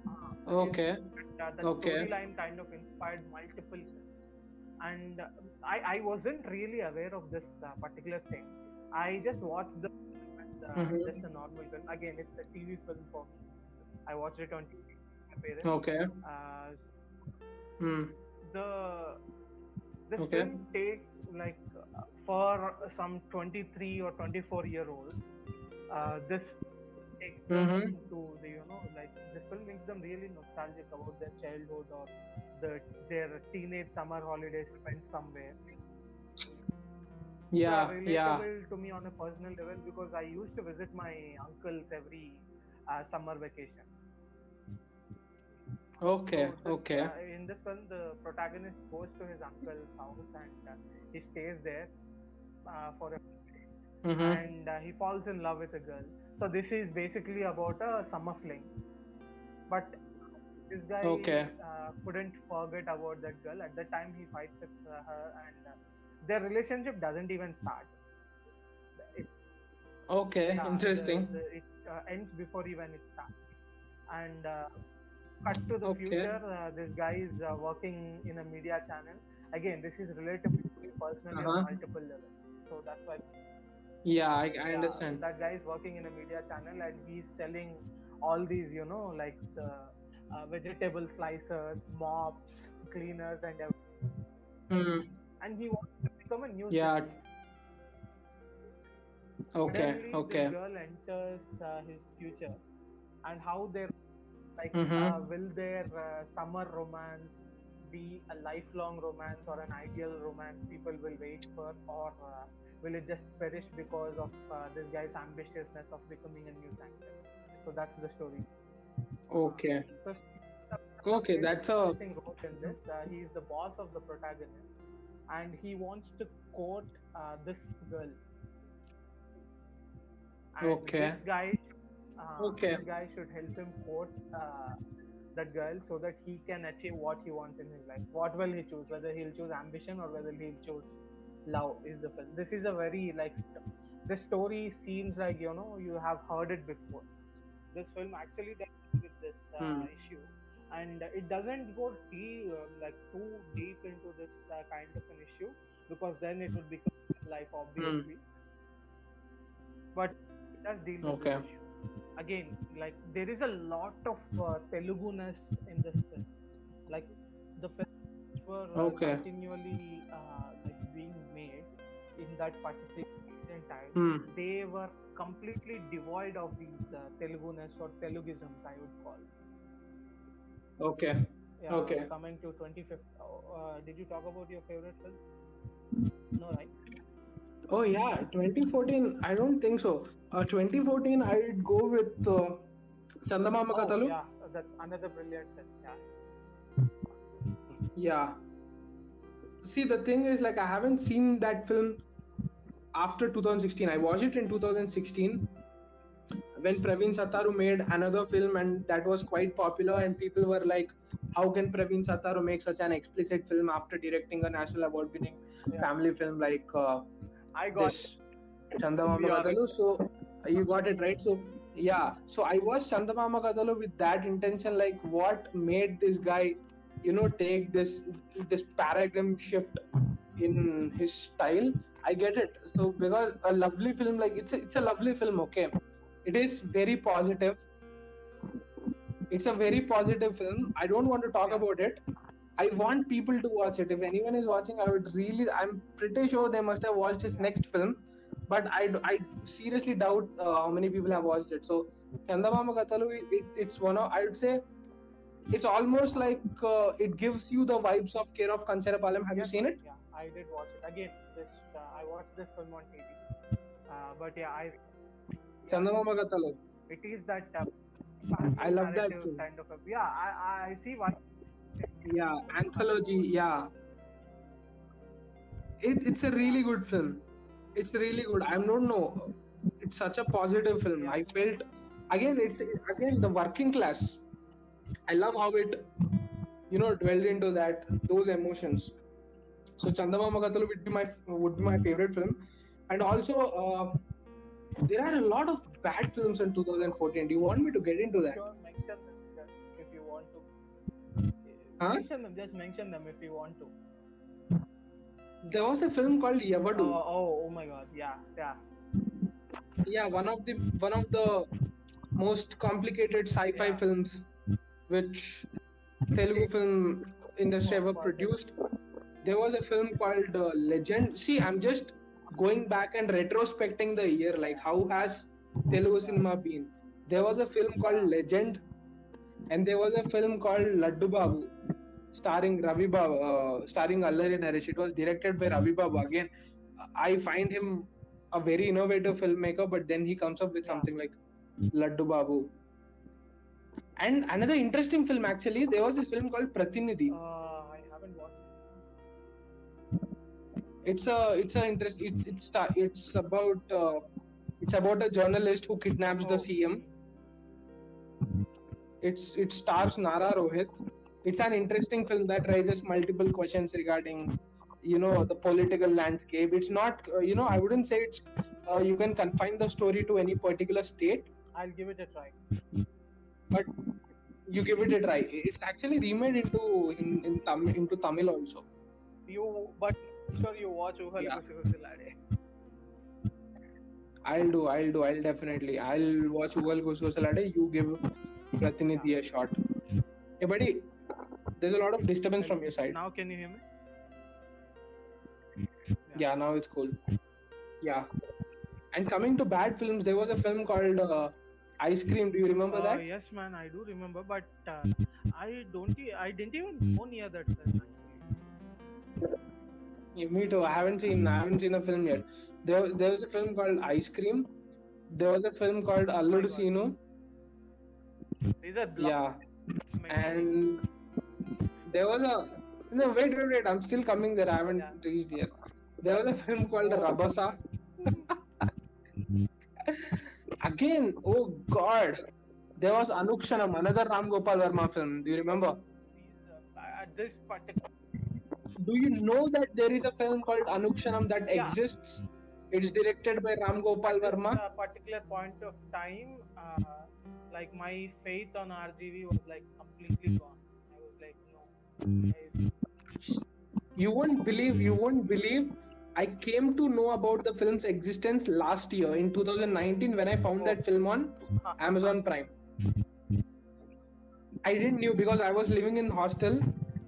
Uh, Okay. uh, the Okay. storyline kind of inspired multiple films. And I, I wasn't really aware of this uh, particular thing i just watched the and, uh, Mhm. just a normal film again it's a tv film for me i watched it on tv my parents. Okay. uh, Hmm. the this Okay. film takes like uh, for some 23 or 24 year olds uh, this takes them Mhm. to the you know like this film makes them really nostalgic about their childhood or the their teenage summer holidays spent somewhere Yeah. They are Yeah. to me on a personal level because I used to visit my uncles every uh, summer vacation. Okay. So this, Okay. uh, in this film, the protagonist goes to his uncle's house and uh, he stays there uh, for a Mhm. and uh, he falls in love with a girl. So this is basically about a summer fling. But this guy Okay. uh, couldn't forget about that girl. At the time, he fights with uh, her, and uh, their relationship doesn't even start. It, Okay. Interesting. the- the- it uh, ends before even it starts. And uh, cut to the Okay. future, uh, this guy is uh, working in a media channel. Again, this is relatable to me personally Uh-huh. on multiple levels. So that's why Yeah, I, I yeah, understand. that guy is working in a media channel and he's selling all these, you know, like the uh, vegetable slicers, mops, cleaners, and everything. Hmm. And he wants to become a news Yeah. journalist. Okay. Suddenly, Okay. The girl enters uh, his future, and how their like Mhm. uh, will their uh, summer romance be a lifelong romance or an ideal romance people will wait for, or uh, will it just perish because of uh, this guy's ambitiousness of becoming a new anchor? So that's the story. Okay. So Okay, that's a in this. Uh, he is the boss of the protagonist, and he wants to court uh, this girl. And Okay. This guy, uh, Okay. this guy should help him court uh, that girl so that he can achieve what he wants in his life. What will he choose? Whether he'll choose ambition or whether he'll choose love is the film. This is a very like this story seems like you know you have heard it before. This film actually deals with this uh, Hmm. issue, and it doesn't go deep uh, like too deep into this uh, kind of an issue because then it would become life obviously. But it does deal with Okay. issue. Again, like there is a lot of uh, Telugu-ness in this film. Like the films were uh, Okay. continually uh, like in that in time. Hmm. They were completely devoid of these uh, Telugu-ness or Telugisms, I would call. Okay. Yeah, Okay. Coming to 25th, uh, did you talk about your favorite film? No, right? Oh yeah, 2014. I don't think so. Uh, 2014, I'd go with uh, Chandamama Oh, Kathalu. yeah, that's another brilliant film. Yeah. Yeah. See, the thing is, like, I haven't seen that film after 2016. I watched it in 2016 when Praveen Sataru made another film, and that was quite popular. And people were like, "How can Praveen Sataru make such an explicit film after directing a national award-winning Yeah. family film like uh, I got this Chandamama We? So you got it right. So yeah, so I watched Chandamama Kathalu with that intention, like what made this guy, you know, take this this paradigm shift in his style. I get it. So because a lovely film, like it's a, it's a lovely film. Okay, it is very positive. It's a very positive film. I don't want to talk about it. I want people to watch it. If anyone is watching, I would really. I'm pretty sure they must have watched his next film, but I, I seriously doubt uh, how many people have watched it. So, Chandamama Kathalu, it, it's one of I would say, it's almost like uh, it gives you the vibes of Care of Kancharapalam. Have you seen it? Yeah, I did watch it. Again, this watched this film on TV. Uh, but yeah, I Chandamama Kathalu. it is that. Uh, I love that too. kind of a yeah. I I see why. Yeah, anthology. Yeah, it, it's a really good film. It's really good. I don't know. It's such a positive film. I felt again. It's again the working class. I love how it, you know, dwelled into that those emotions. So Chandamama Kathalu would be my would be my favorite film, and also uh, there are a lot of bad films in 2014. Do you want me to get into that? Sure, mention them just if you want to. Huh? Mention them. Just mention them if you want to. There was a film called Oh, oh, oh my God! Yeah, yeah. yeah one of the one of the most complicated sci-fi Yeah. films which telugu film industry ever produced there was a film called uh, legend see i'm just going back and retrospecting the year like how has telugu cinema been there was a film called legend and there was a film called laddu babu starring ravi babu uh, starring allari naresh it was directed by ravi babu again i find him a very innovative filmmaker, but then he comes up with something like Laddu Babu. And another interesting film actually, there was this film called Pratinidhi. Uh, It's a it's a interest it's it's it's about uh, it's about a journalist who kidnaps the Oh, CM. It's it stars Nara Rohit. It's an interesting film that raises multiple questions regarding you know the political landscape. It's not uh, you know I wouldn't say it's uh, you can confine the story to any particular state. I'll give it a try. but you give it a try. It's actually remade into in, in Tam, into Tamil also. You, but I'm sure you watch Uhal Yeah. Kusikusillade. I'll do, I'll do, I'll definitely. I'll watch Ugal Kuskosalade. You give Pratinidhi a shot. Hey, buddy, there's a lot of disturbance from your side. Now can you hear me? Yeah, now it's cool. Yeah. And coming to bad films, there was a film called uh, Ice Cream. Do you remember Uh, that? yes, man, I do remember, but uh, I don't. i didn't even go near that. Yeah, me too. I haven't seen, I haven't seen the film yet. There, there was a film called Ice Cream. There was a film called Alludu God. Sinu. These are. Yeah. and there was a no wait wait wait. I'm still coming there. I haven't Yeah. reached yet. There was a film called Rabasa. Again, oh God, there was Anukshanam, another Ram Gopal Verma film. Do you remember? Please, uh, at this particular Do you know that there is a film called Anukshanam that Yeah. exists? It is directed by Ram Gopal Verma. uh, particular point of time, uh, like my faith on RGV was like completely gone. I was like, no. You won't believe, you won't believe. I came to know about the film's existence last year in 2019 when I found that film on Amazon Prime. I didn't knew because I was living in hostel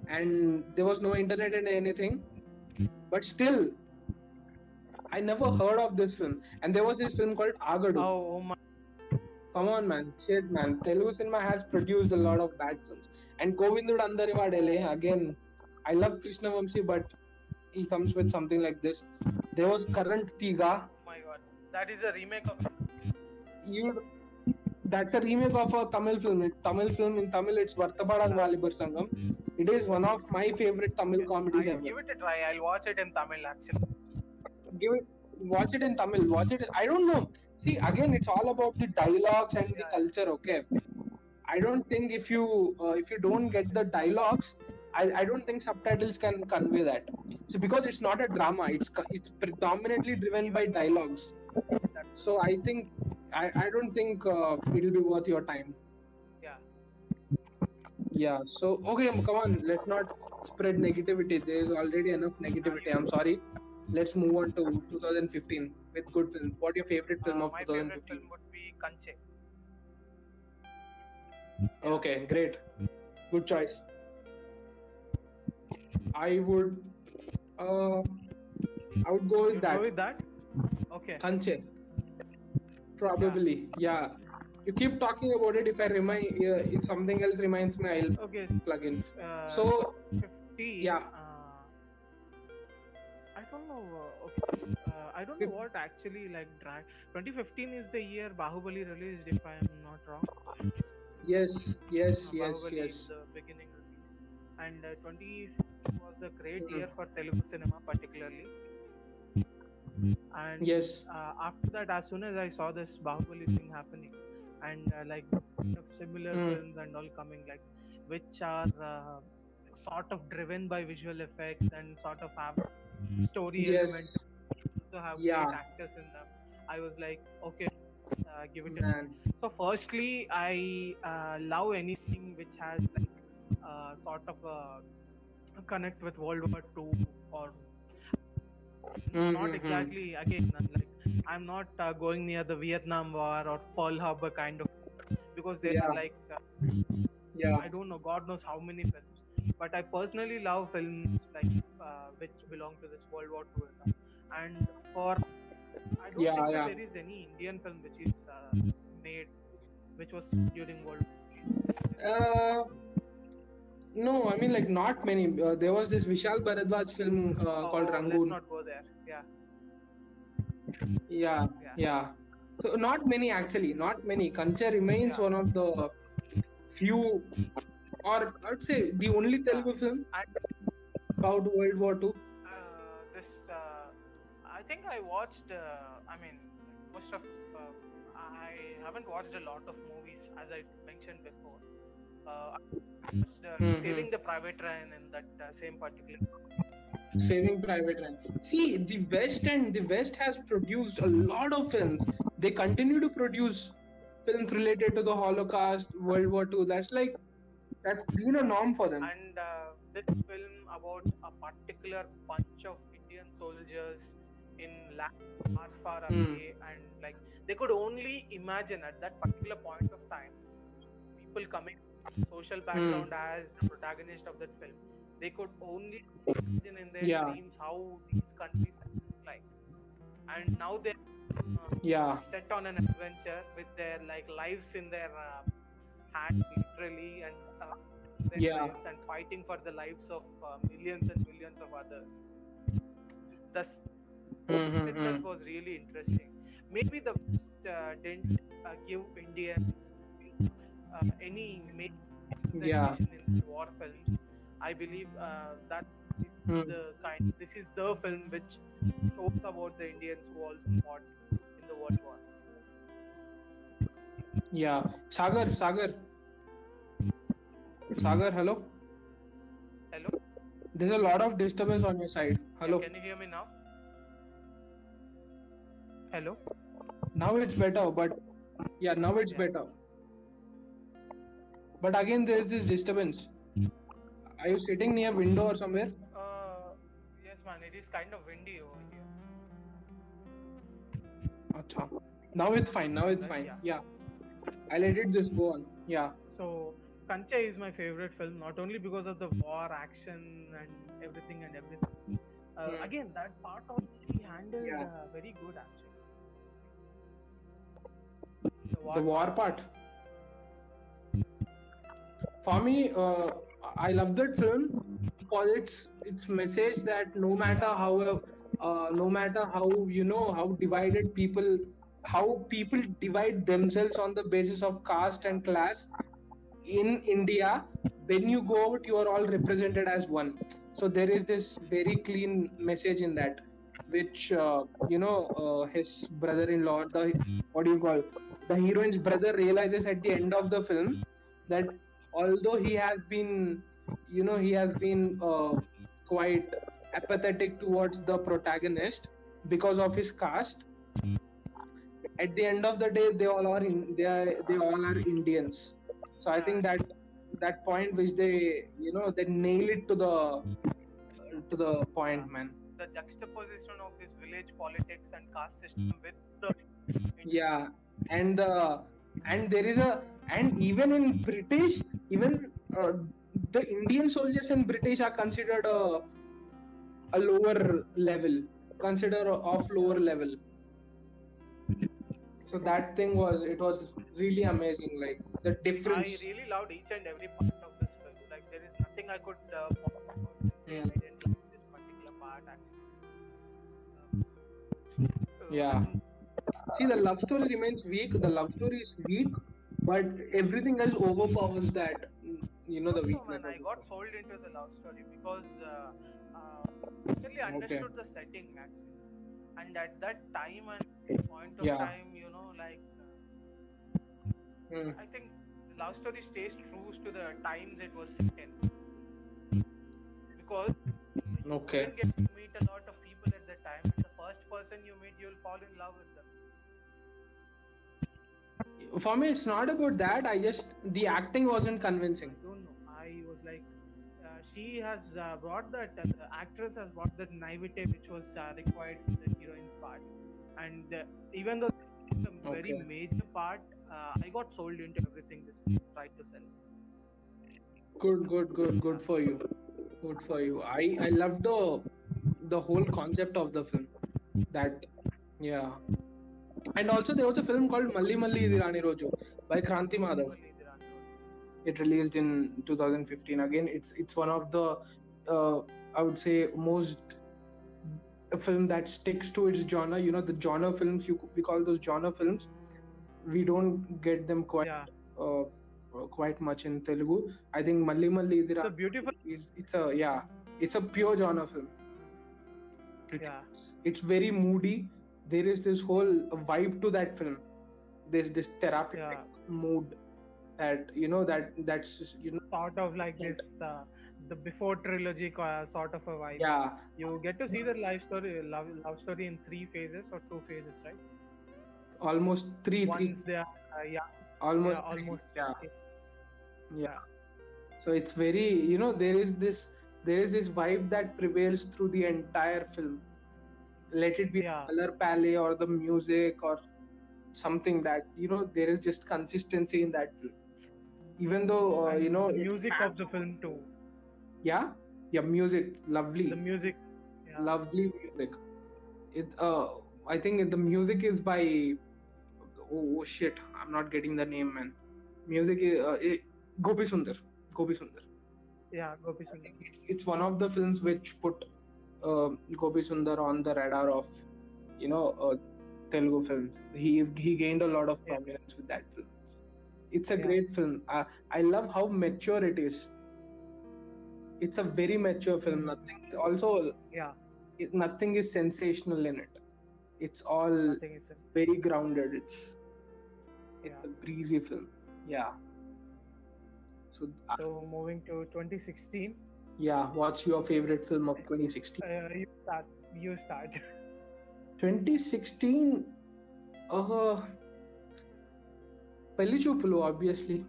and there was no internet and anything. But still, I never hmm. heard of this film. And there was this film called Agadu. Oh, oh my. Come on, man. Shit, man. Telugu cinema has produced a lot of bad films. And Govindudu Andari Vadele, again, I love Krishna Vamsi, but he comes with something like this. There was Current Theega. Oh my god. That is a remake of. You, that's a remake of a Tamil film. It, Tamil film in Tamil, it's Vartapada Valibar Sangam. It is one of my favorite Tamil comedies ever. give it a try. I'll watch it in Tamil actually. give it watch it in tamil watch it i don't know see again it's all about the dialogues and the culture okay i don't think if you uh, if you don't get the dialogues I, I don't think subtitles can convey that so because it's not a drama it's it's predominantly driven by dialogues so i think i, I don't think uh, it'll be worth your time. Yeah. yeah so okay come on let's not spread negativity. There is already enough negativity. I'm sorry. Let's move on to 2015 with good films. What your favorite film Uh, of my favorite 2015 film would be Kanche. okay great. Good choice. I would uh i would go with You that. go with that? Okay. kanche probably yeah you keep talking about it if i remind uh, if something else reminds me i'll Okay. plug in Uh, so 50 yeah. uh, i don't know uh, okay uh, i don't know what actually like drag 2015 is the year bahubali released if i am not wrong yes yes Uh, yes bahubali yes is the beginning and uh, 20 was a great Mhm. year for telugu cinema particularly and yes uh, after that as soon as i saw this bahubali thing happening and uh, like similar Mm. films and all coming like which are uh, sort of driven by visual effects and sort of have story Yes. element to have Yeah. great actors in them i was like okay uh, give it a man so firstly i uh, love anything which has like uh, sort of a connect with world war ii or not Mhm. exactly again I'm like i'm not uh, going near the vietnam war or pearl harbor kind of because there are Yeah. like uh, yeah i don't know god knows how many films but i personally love films like uh, which belong to this world war ii era. and for i don't Yeah, think yeah. there is any indian film which is uh, made which was during world war Uh, no, I mean like not many. Uh, there was this Vishal Bhardwaj film uh, Oh, called let's Rangoon. not go there yeah Yeah, Yeah. yeah. So not many actually. Not many. Kanche remains Yeah. one of the few, or I'd say the only Telugu film and about World War Two. uh, this uh, i think i watched uh, i mean most of uh, i haven't watched a lot of movies as i mentioned before I watched, Mhm. saving the private ryan in that uh, same particular Saving Private Ryan. See, the West and the West has produced a lot of films. They continue to produce films related to the Holocaust, World War Two. That's like that's been a norm for them. and uh, this film about a particular bunch of indian soldiers in land far far Hmm. away and like they could only imagine at that particular point of time people coming from social Hmm. background as the protagonist of that film they could only imagine in their Yeah. dreams how these countries look like and now they're uh, Yeah, set on an adventure with their like lives in their uh, hands literally and uh, their Yeah. lives and fighting for the lives of uh, millions and millions of others thus Mhm, itself mhm. was really interesting maybe the West uh, didn't uh, give indians uh, any main Yeah. in war films I believe uh, that is Hmm. the kind. This is the film which shows about the Indians who also fought in the World War. Yeah. Sagar, Sagar. Sagar, hello. Hello. There's a lot of disturbance on your side. Hello. Can you hear me now? Hello. Now it's better, but yeah, now it's Yeah. better. But again, there's this disturbance. Are you sitting near a window or somewhere? Uh, yes, man. It is kind of windy over here. Acha. Now it's fine. Now it's fine. yeah. Yeah. I'll edit this. go on. Yeah. So Kanche is my favorite film, not only because of the war, action, and everything and everything. Uh, Hmm. Again, that part of it he handled Yeah. uh, very good actually. The war part. For me, uh, I love that film for its its message that no matter how uh, no matter how you know how divided people how people divide themselves on the basis of caste and class in India, when you go out, you are all represented as one. So there is this very clean message in that, which uh, you know uh, his brother-in-law, the what do you call the heroine's brother realizes at the end of the film that although he has been you know he has been uh, quite apathetic towards the protagonist because of his caste at the end of the day they all are in they are, they all are indians. So i think that that point which they you know they nail it to the to the point man. The juxtaposition of this village politics and caste system with the yeah and uh, and there is a and even in british even uh, the indian soldiers in british are considered a a lower level consider of lower level so that thing was it was really amazing like the difference I really loved each and every part of this film. Like there is nothing I could uh, point out and say Yeah. I didn't like this particular part actually. Um, Yeah. See the love story remains weak the love story is weak but everything else overpowers that you know the also, weakness man, I got sold into the love story because uh, uh, really understood the setting actually, and at that time and point of Yeah. time, you know, like uh, Hmm. I think the love story stays true to the times it was set in because you Okay. didn't get to meet a lot of people at the time. And the first person you meet, you'll fall in love with them. For me it's not about that. I just the acting wasn't convincing. I don't know. I was like, uh, she has uh, brought that, uh, the actress has brought that naivete which was uh, required for the heroine's part. And uh, even though it's a very major part, uh, I got sold into everything this tried to sell. good good good good for you. Good for you. I i love the the whole concept of the film. That yeah and also there was a film called malli malli idi rani roju by kranti madhav Only the Rani Road. it released in 2015 again it's it's one of the uh, i would say most a film that sticks to its genre you know the genre films you we call those genre films we don't get them quite Yeah, uh, quite much in telugu i think malli malli it's a beautiful. is it's a yeah it's a pure genre film It- Yeah. it's very moody there is this whole vibe to that film. There's this therapeutic mood that you know that that's you know Sort of like this, uh, the before trilogy uh, sort of a vibe. yeah. You get to see the life story, love, love story in three phases or two phases, right? almost three three. Once they are uh, young, almost yeah, three, almost yeah. Yeah. So it's very you know there is this there is this vibe that prevails through the entire film let it be Yeah. color palette or the music or something that you know there is just consistency in that film even though uh, you know the music of the film too. yeah yeah music lovely The music. Yeah. lovely music it uh i think the music is by oh, oh shit i'm not getting the name man music is uh, it, gopi sundar gopi sundar Yeah, Gopi Sundar. it's, it's one of the films which put uh, gopi sundar on the radar of you know uh, telugu films he is he gained a lot of Yeah. prominence with that film it's a Yeah. great film uh, i love how mature it is it's a very mature film. Mhm. Nothing also Yeah, it, nothing is sensational in it. It's all very grounded. It's Yeah. it's a breezy film. Yeah. So So moving to 2016, yeah, what's your favorite film of 2016? uh, you start. You start. 2016 uh Pelli Choopulu, obviously.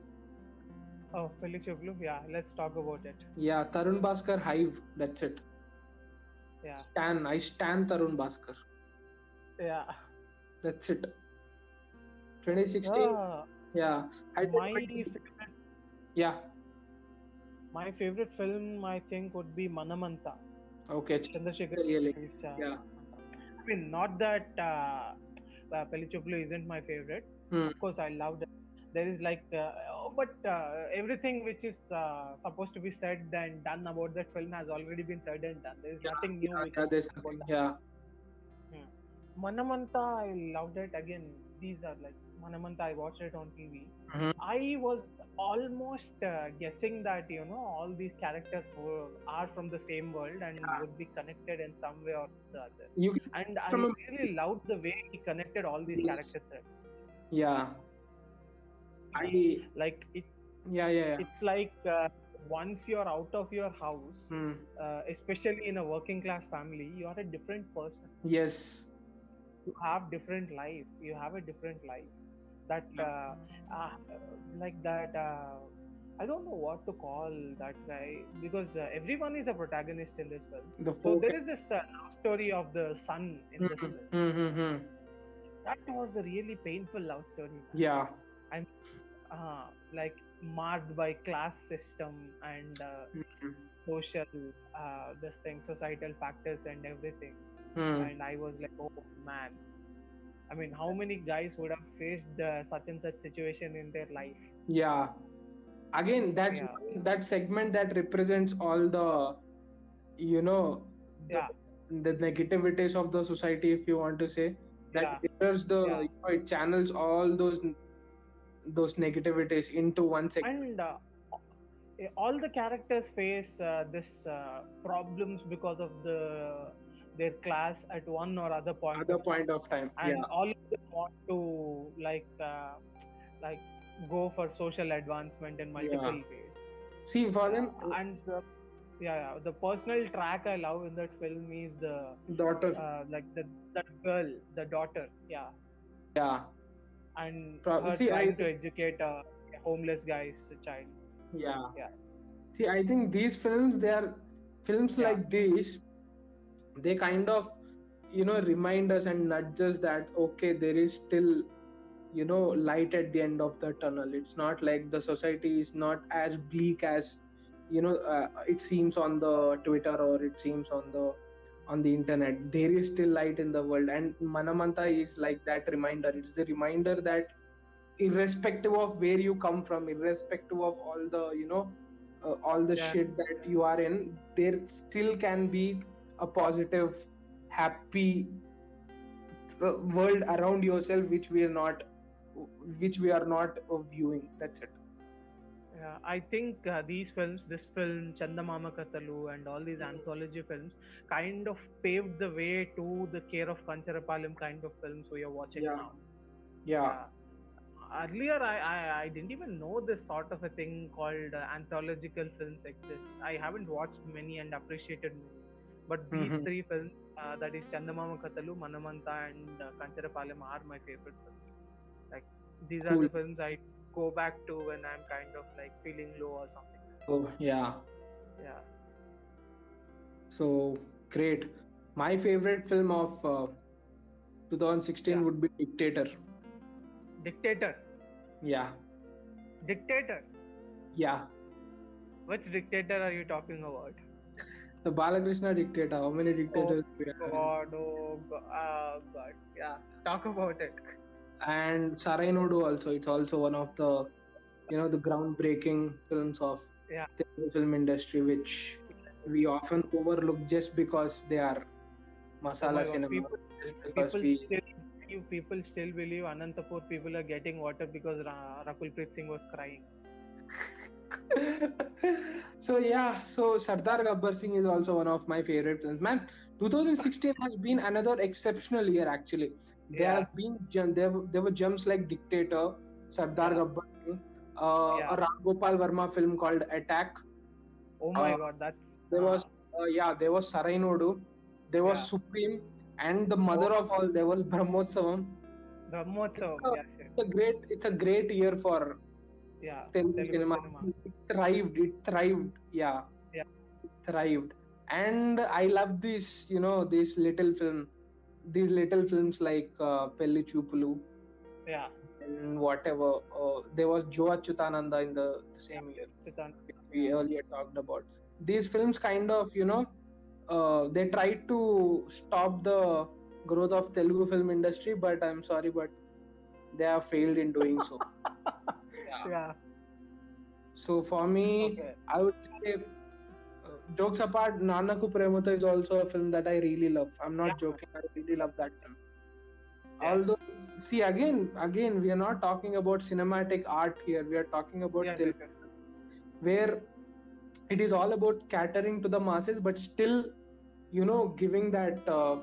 Oh, Pelli Choopulu. Yeah, let's talk about it. Yeah, Tarun Bhaskar Hive. That's it. Yeah, Stan. I stan Tarun Bhaskar. yeah. That's it. 2016. Ah, yeah. I my- favorite, yeah. My favorite film, I think, would be Manamanta. Okay. Chandrasekhar. Really? is, uh, Yeah. I mean, not that uh, uh, Pelli isn't my favorite. Hmm. Of course, I loved it. There is like, uh, oh, but uh, everything which is uh, supposed to be said and done about that film has already been said and done. There is Yeah, nothing new. Yeah, yeah, there's nothing. Yeah. Manamanta, I loved it. Again, these are like Manamanta. I watched it on TV. Mhm. I was almost uh, guessing that you know all these characters were, are from the same world and Yeah. would be connected in some way or the other. You. And I really loved the way he connected all these character threads. Yeah. I. Like it, Yeah, yeah, yeah. it's like uh, once you're out of your house, Hmm. uh, especially in a working class family, you are a different person. Yes. you have different life you have a different life that uh, uh, like that uh, i don't know what to call that guy because uh, everyone is a protagonist in this film The so there is this uh, love story of the son in this Mhm, film mhm, mhm. that was a really painful love story Yeah. uh, like marked by class system and uh, Mhm. social uh, this thing societal factors and everything Hmm. and I was like, oh man. I mean, how many guys would have faced uh, such and such situation in their life? Yeah. Again, that Yeah. that segment that represents all the, you know, the, Yeah. the negativities of the society, if you want to say, that Yeah. the, Yeah. you know, it channels all those those negativities into one segment. And uh, all the characters face uh, this uh, problems because of the their class at one or other point. Other of point of time. and Yeah. all of them want to like uh, like go for social advancement in multiple ways. See, for them, and the, yeah, yeah, the personal track I love in that film is the daughter. uh, like the that girl, the daughter, yeah, yeah. and Pro- her see, I trying to educate a homeless guy's child. Yeah. Yeah. See, I think these films, they are films Yeah. like these, they kind of, you know, remind us and nudge us that, okay, there is still, you know, light at the end of the tunnel. It's not like the society is not as bleak as, you know, uh, it seems on the Twitter or it seems on the on the internet there is still light in the world and manamanta is like that reminder it's the reminder that irrespective of where you come from irrespective of all the you know uh, all the Yeah. shit that you are in there still can be a positive happy uh, world around yourself which we are not which we are not uh, viewing that's it Yeah, I think uh, these films, this film, Chandamama Kathalu, and all these anthology films, kind of paved the way to the Care of Kancharapalam kind of films we are watching Yeah. now. yeah Uh, earlier, I, I I didn't even know this sort of a thing called uh, anthological films exist. I haven't watched many and appreciated many, but these Mhm. three films, uh, that is Chandamama Kathalu, Manamanta, and uh, Kancharapalam, are my favorite films. Like these are the films I go back to when I'm kind of like feeling low or something. oh yeah Yeah. So great. My favorite film of uh, 2016 Yeah. would be Dictator. Dictator. Yeah, Dictator. yeah. Which dictator are you talking about? The Balakrishna Dictator. How many dictators? Oh, we have? God, oh God, oh God. Yeah. Talk about it. And Sarainodu also. It's also one of the, you know, the groundbreaking films of Yeah. the film industry, which we often overlook just because they are Oh masala God, cinema. People, people we, still believe, people still believe Anantapur people are getting water because Ra- Rakul Preet Singh was crying. so yeah, so Sardar Gabbar Singh is also one of my favorite films. Man, 2016 has been another exceptional year actually. There Yeah. has been there, were- there were gems like Dictator, Sardar. Gabbar Singh, uh, Yeah. a Ram Gopal Verma film called Attack. Oh my Uh, god, that's There was uh, yeah, there was Sarai Sarainodu, there was Yeah. Supreme, and the mother Oh. of all there was Brahmotsavam. Brahmotsavam. Yes, yes. It's a great it's a great year for Yeah. Telugu Telugu cinema. cinema. It thrived. It thrived. Yeah. Yeah. It thrived. And I love this, you know, this little film, these little films like uh, Pelli Choopulu Yeah. and whatever. Uh, there was Jyo Achyutananda in the, the same year Chitan. we earlier talked about. These films kind of, you know, uh, they tried to stop the growth of Telugu film industry, but I'm sorry, but they have failed in doing so. Yeah. So for me, Okay. I would say, uh, jokes apart, Nanaku Premato is also a film that I really love. I'm not Yeah. joking. I really love that film. Yeah. Although, see, again, again, we are not talking about cinematic art here. We are talking about Yes, Telugu, yes, yes. where it is all about catering to the masses, but still, you know, giving that uh,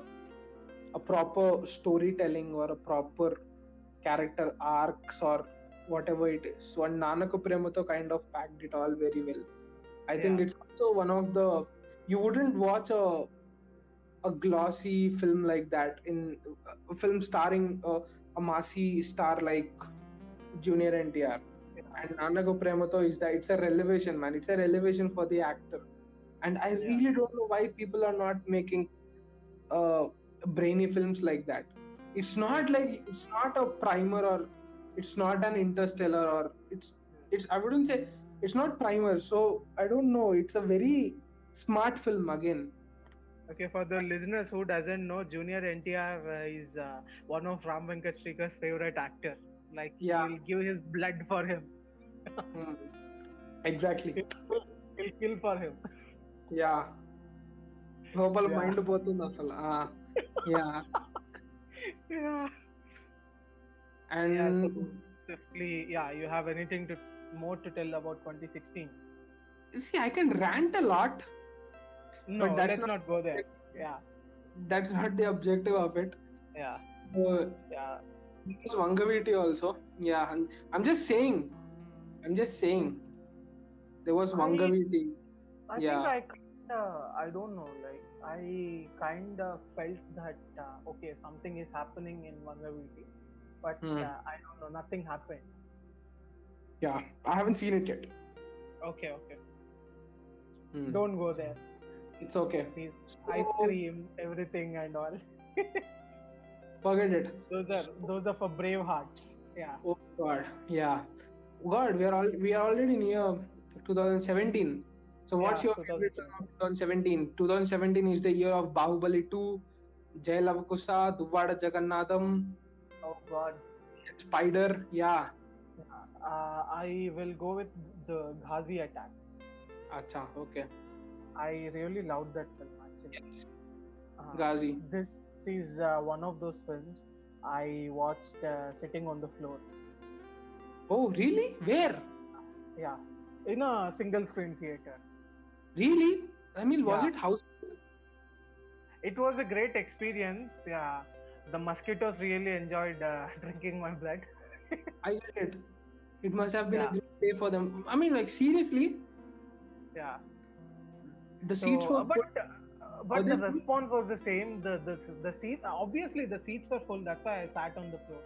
a proper storytelling or a proper character arcs or whatever it is. So, and Nanaku Premato kind of packed it all very well. I think it's also one of the you wouldn't watch a a glossy film like that in a film starring a, a massy star like Junior NTR. And Nanaku Premato is that it's a relevation, man. It's a relevation for the actor. And I Yeah. really don't know why people are not making uh, brainy films like that. It's not like it's not a primer or it's not an interstellar or it's it's I wouldn't say it's not primer. So I don't know. It's a very smart film again. Okay, for the listeners who doesn't know, Junior NTR uh, is uh, one of Ram Venkat Srikar's favorite actor. Like Yeah. he'll give his blood for him. Hmm. Exactly. He'll kill for him. Yeah లోపల Yeah. Mind పోతుంది అసలు yeah And Yeah, so swiftly, yeah, you have anything to more to tell about 2016? see i can rant a lot No, that's let's not- not, go there. Yeah, that's not the objective of it yeah, uh, yeah. it's Vangaviti also yeah I'm, I'm just saying i'm just saying there was I- Vangaviti I Yeah. think I kinda, I don't know, like I kind of felt that uh, okay, something is happening in Vangaviti, but Hmm. uh, I don't know, nothing happened. yeah i haven't seen it yet Okay, okay, Hmm. don't go there. it's okay Please, So- ice cream, everything, and all. forget it those are those are for brave hearts. Yeah, oh god yeah god we are all we are already near 2017 so what's Yeah, your favorite of 2017 2017 is the year of bahubali 2 jai lavakusa duvada jagannatham oh God. spider yeah Uh, I will go with the Ghazi attack. acha okay I really loved that film actually. Uh, Ghazi. This is uh, one of those films I watched uh, sitting on the floor. oh really where Yeah, in a single screen theater. really i mean was Yeah. it house It was a great experience. Yeah, the mosquitoes really enjoyed uh, drinking my blood. i get it it must have been Yeah. a great day for them i mean like seriously Yeah, the so, seats were uh, but uh, but the response was the same. The the the seat obviously the seats were full. That's why I sat on the floor.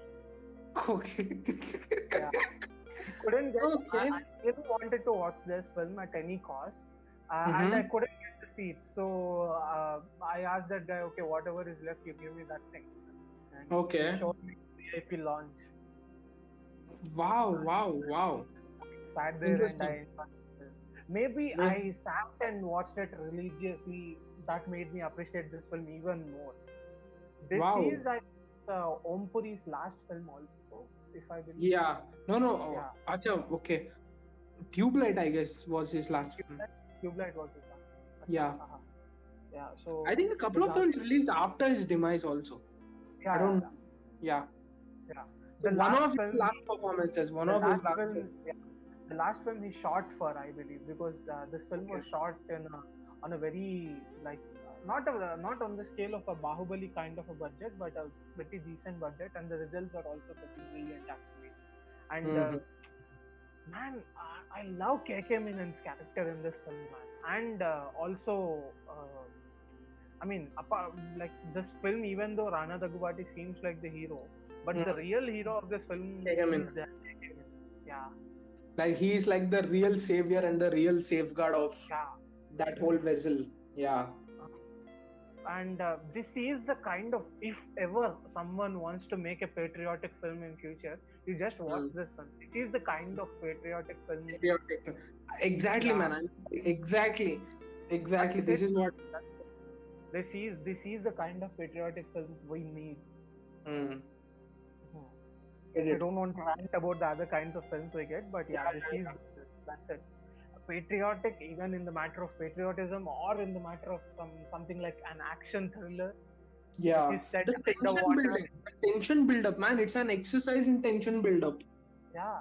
okay Yeah. couldn't get. Okay. I, I really wanted to watch this film at any cost, uh, and Mhm. I couldn't get the seats. So uh, I asked that guy, okay, whatever is left, you give me that thing. And Okay. Showed me VIP launch. wow wow wow Sat there and I. Interesting. enjoyed the film. Maybe Yeah. I sat and watched it religiously. That made me appreciate this film even more. This Wow. is I think, uh, Om Puri's last film also, if I believe. Yeah. No, no. Oh, Yeah. Acha, okay. Tubelight, I guess, was his last film. Tubelight, Tubelight was his last. Yeah. Uh-huh. Yeah. So I think a couple of films released after his demise also. Yeah, I don't. yeah, Yeah. yeah. So The one last of his film- last performances. One of his last film, yeah. the last film he shot for, I believe, because uh, this film was shot in a, on a very like not a, not on the scale of a Bahubali kind of a budget, but a pretty decent budget, and the results are also pretty brilliant actually. And uh, Mhm. man, I, I love KK Menon's character in this film, man, and uh, also. Uh, I mean, apart, like this film, even though Rana Daggubati seems like the hero, but the Mhm. real hero of this film is uh, K.K. Yeah, Like he's like the real savior and the real safeguard of yeah. that whole vessel. Yeah. and uh, this is the kind of if ever someone wants to make a patriotic film in future you just watch Mm. this film this is the kind of patriotic film Exactly, Yeah. man. Exactly. Exactly. This is what. This is this is the kind of patriotic film we need Mm. i don't want to rant about the other kinds of films we get but yeah, Yeah, this yeah, is that's it patriotic even in the matter of patriotism or in the matter of some something like an action thriller Yeah. which is set The up in the tension water building. The tension build up, man. It's an exercise in tension build up. yeah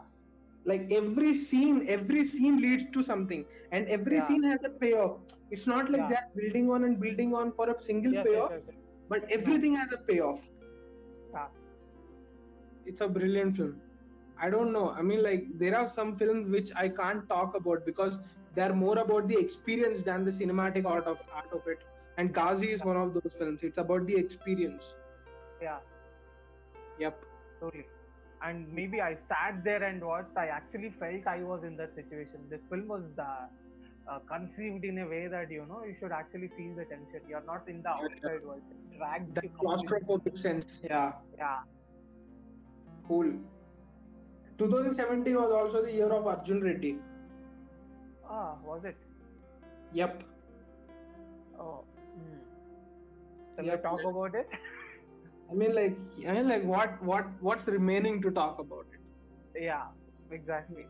Like every scene, every scene leads to something, and every Yeah. scene has a payoff. It's not like Yeah. they're building on and building on for a single yes, payoff, yes, yes. but everything has a payoff. Yeah. It's a brilliant film. I don't know. I mean, like there are some films which I can't talk about because they're more about the experience than the cinematic art of art of it. And Ghazi is one of those films. It's about the experience. yeah Yep. Totally. And maybe I sat there and watched. I actually felt I was in that situation. This film was uh, uh, conceived in a way that you know you should actually feel the tension. You're not in the outside world. It drags That claustrophobic sense. Yeah. Yeah. Cool. 2017 was also the year of Arjun Reddy. Ah, was it? Yep. Oh. Hmm. Shall Yep. we talk about it? I mean, like, I mean, like, what, what, what's remaining to talk about it? yeah. Exactly.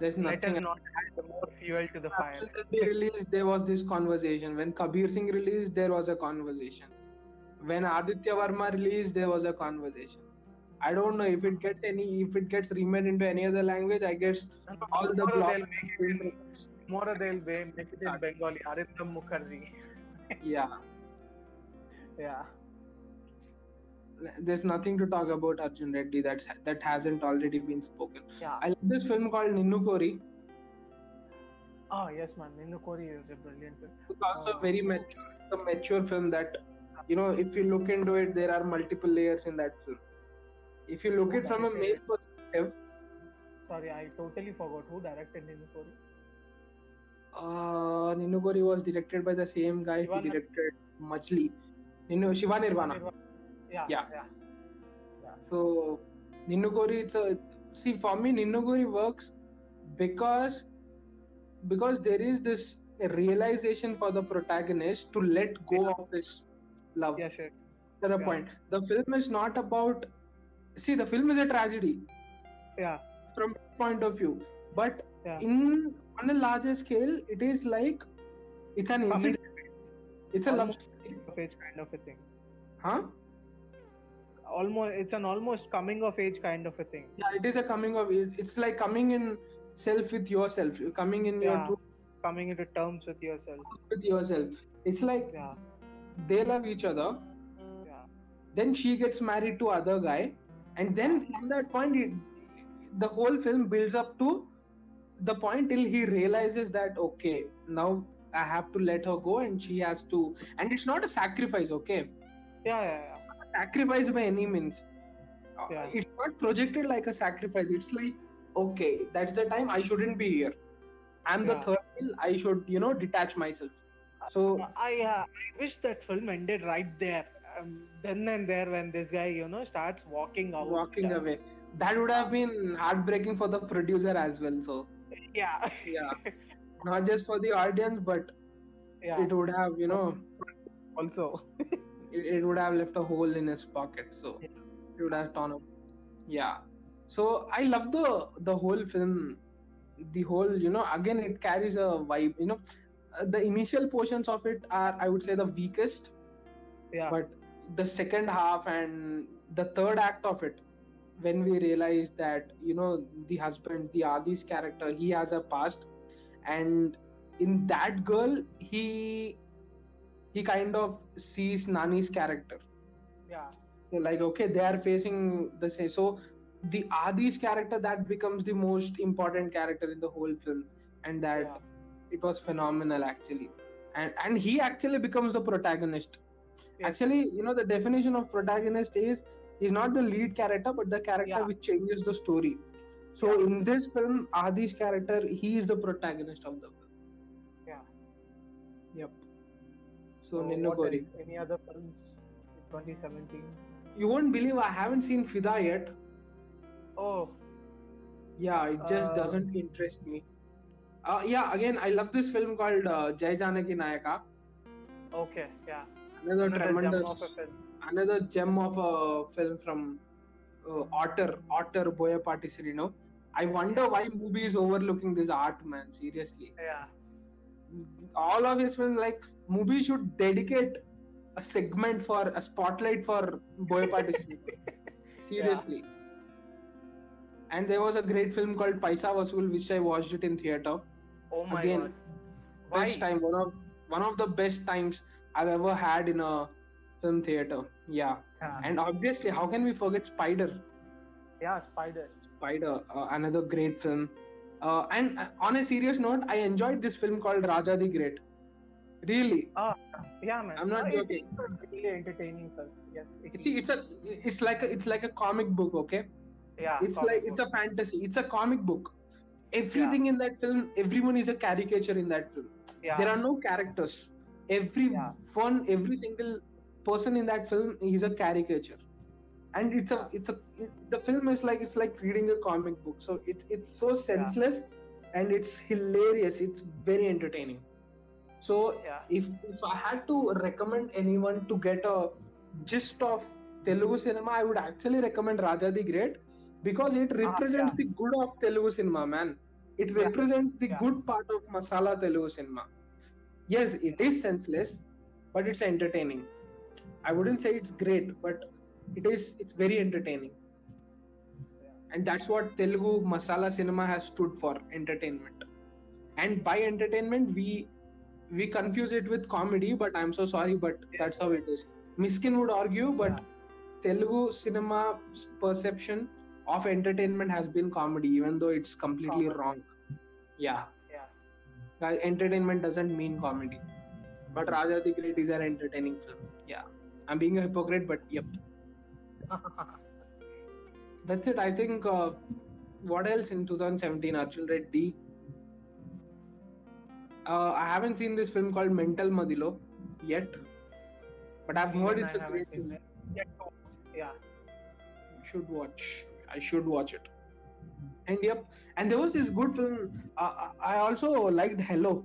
There's Let nothing. us not add more fuel to the fire. After they released, there was this conversation. When Kabir Singh released, there was a conversation. When Aditya Varma released, there was a conversation. I don't know if it gets any, if it gets remade into any other language. I guess all the block. they'll make it in, tomorrow they'll be- make it in Bengali. Arindam Mukherjee. Yeah, yeah. There's nothing to talk about Arjun Reddy that's that hasn't already been spoken. Yeah. I love this film called Ninnu Kori. Oh yes, man. Ninnu Kori is a brilliant film. It's also Oh. very mature, a mature film that you know if you look into it, there are multiple layers in that film. If you look it from a male perspective, Sorry, I totally forgot who directed Ninnu Kori. uh, Ninnu Kori was directed by the same guy who directed Majili. Ninnu Shiva Nirvana. Yeah. Yeah. Yeah. So Ninnu Kori, it's a see for me Ninnu Kori works because because there is this realization for the protagonist to let go of this love. Yeah, sure. To the Yeah. point. The film is not about see the film is a tragedy Yeah. from point of view. But Yeah. in on a larger scale, it is like it's an incident. It's a love story. of age kind of a thing. Huh? Almost, it's an almost coming of age kind of a thing. Yeah, it is a coming of it's like coming in self with yourself. Coming in your Yeah. truth Coming into terms with yourself. with yourself. It's like Yeah. they love each other. Yeah. Then she gets married to other guy, and then from that point, it, the whole film builds up to the point till he realizes that okay, now I have to let her go, and she has to. And it's not a sacrifice, okay? Yeah. Yeah. Yeah. Sacrifice by any means. Uh, Yeah. It's not projected like a sacrifice. It's like okay, that's the time I shouldn't be here. I'm the third wheel. I should, you know, detach myself. So I, uh, I wish that film ended right there. Um, then and there, when this guy, you know, starts walking out. walking uh, away that would have been heartbreaking for the producer as well so Yeah. yeah not just for the audience but yeah. it would have you know also. it, it would have left a hole in his pocket so Yeah. it would have torn up. Yeah. So i love the the whole film. The whole you know again it carries a vibe you know. Uh, the initial portions of it are i would say the weakest. Yeah. but the second half and the third act of it when we realize that you know the husband the adi's character he has a past. And in that girl he he kind of sees nani's character. Yeah. So like okay they are facing the same. So the adi's character that becomes the most important character in the whole film. And that yeah. it was phenomenal actually. And and he actually becomes the protagonist. Yes. actually you know the definition of protagonist is is not the lead character but the character Yeah. which changes the story. So in this film adi's character he is the protagonist of the so, what Ninnu Kori. any other films in 2017 you won't believe i haven't seen Fidaa yet oh yeah it just Uh, doesn't interest me uh, yeah again i love this film called uh, jai janaki nayaka okay yeah another Another gem tremendous of a film. another gem of a film from uh, auteur, auteur Boyapati Srinu. I wonder why MUBI is overlooking this art, man. Seriously, yeah all of his films, like MUBI should dedicate a segment for a spotlight for Boyapati Srinu. Seriously. And there was a great film called Paisa Vasool, which I watched it in theater. oh my Again, god why Best time, one of one of the best times I've ever had in a film theater. Yeah. yeah. And obviously, how can we forget Spider? yeah spider Spider, uh, another great film. Uh, and uh, on a serious note, I enjoyed this film called Raja the Great. Really, ah yeah man I'm not it- joking. it's really entertaining film yes it see, it's a it's like a, it's like a comic book. Okay, yeah it's like it's a fantasy. It's a comic book. Everything in that film, everyone is a caricature in that film. yeah There are no characters. Every Yeah. one, every single person in that film is a caricature. And it's a it's a it, the film is like it's like reading a comic book. So it's it's so senseless and it's hilarious. It's very entertaining. So yeah if if I had to recommend anyone to get a gist of Telugu cinema, I would actually recommend Raja the Great because it ah, represents yeah. the good of Telugu cinema, man. It Yeah. represents the good part of masala Telugu cinema. Yes, it is senseless, but it's entertaining. I wouldn't say it's great, but it is. It's very entertaining, and that's what Telugu masala cinema has stood for: entertainment. And by entertainment, we we confuse it with comedy, but I'm so sorry, but that's how it is. Miskin would argue, but Telugu cinema perception of entertainment has been comedy, even though it's completely Comedy. wrong. Yeah, yeah Uh, entertainment doesn't mean comedy, but Raja the Great is an entertaining film. Yeah, I'm being a hypocrite, but yep, that's it. I think. Uh, what else in 2017? Arjun Reddy. Uh, I haven't seen this film called Mental Madhilo yet, but I've heard Even it's I a great film. it. Yet to watch. yeah should watch. I should watch it. And yep, and there was this good film. Uh, I also liked Hello.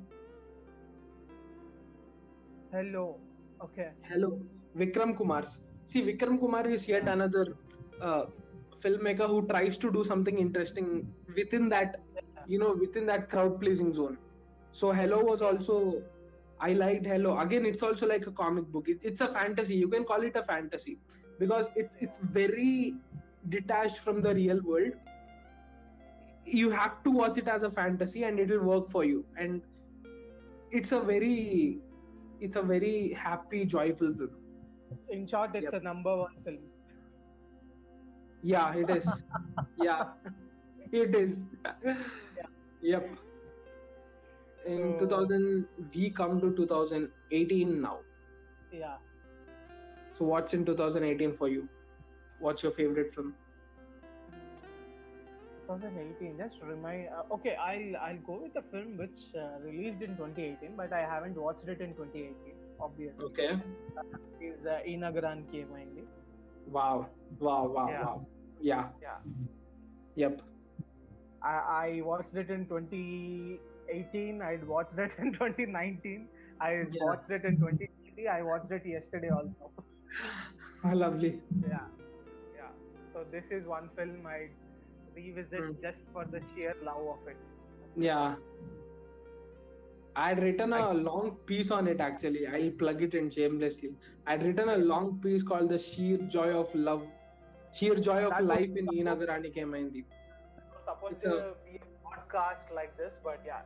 hello okay Hello, Vikram Kumar. See, Vikram Kumar is yet another uh, filmmaker who tries to do something interesting within that, you know, within that crowd-pleasing zone. So Hello was also. I liked Hello. Again, it's also like a comic book. It, it's a fantasy. You can call it a fantasy because it's it's very detached from the real world. You have to watch it as a fantasy, and it will work for you. And it's a very, it's a very happy, joyful film. in short it's Yep. a number one film Yeah, it is. yeah, it is. Yep. In So- 2000, we come to 2018 now. yeah So, what's in 2018 for you? What's your favorite film? 2018 just remind uh, okay i'll i'll go with the film which uh, released in 2018 but i haven't watched it in 2018 obviously Okay. is uh, inagaran kemayindi Wow. Wow. Wow. Yeah. Wow. Yeah. yeah Yep. I, I watched it in 2018 i watched it in 2019 i Yeah. watched it in 2020 i watched it yesterday also Ah, lovely. yeah yeah so this is one film i revisit Hmm. just for the sheer love of it Yeah. I had written a long piece on it actually. I'll plug it in shamelessly. I had written a long piece called The Sheer Joy of Love sheer joy of That life in Ee Nagaraniki Emaindi. supposed It's to a- be a podcast like this, but yeah.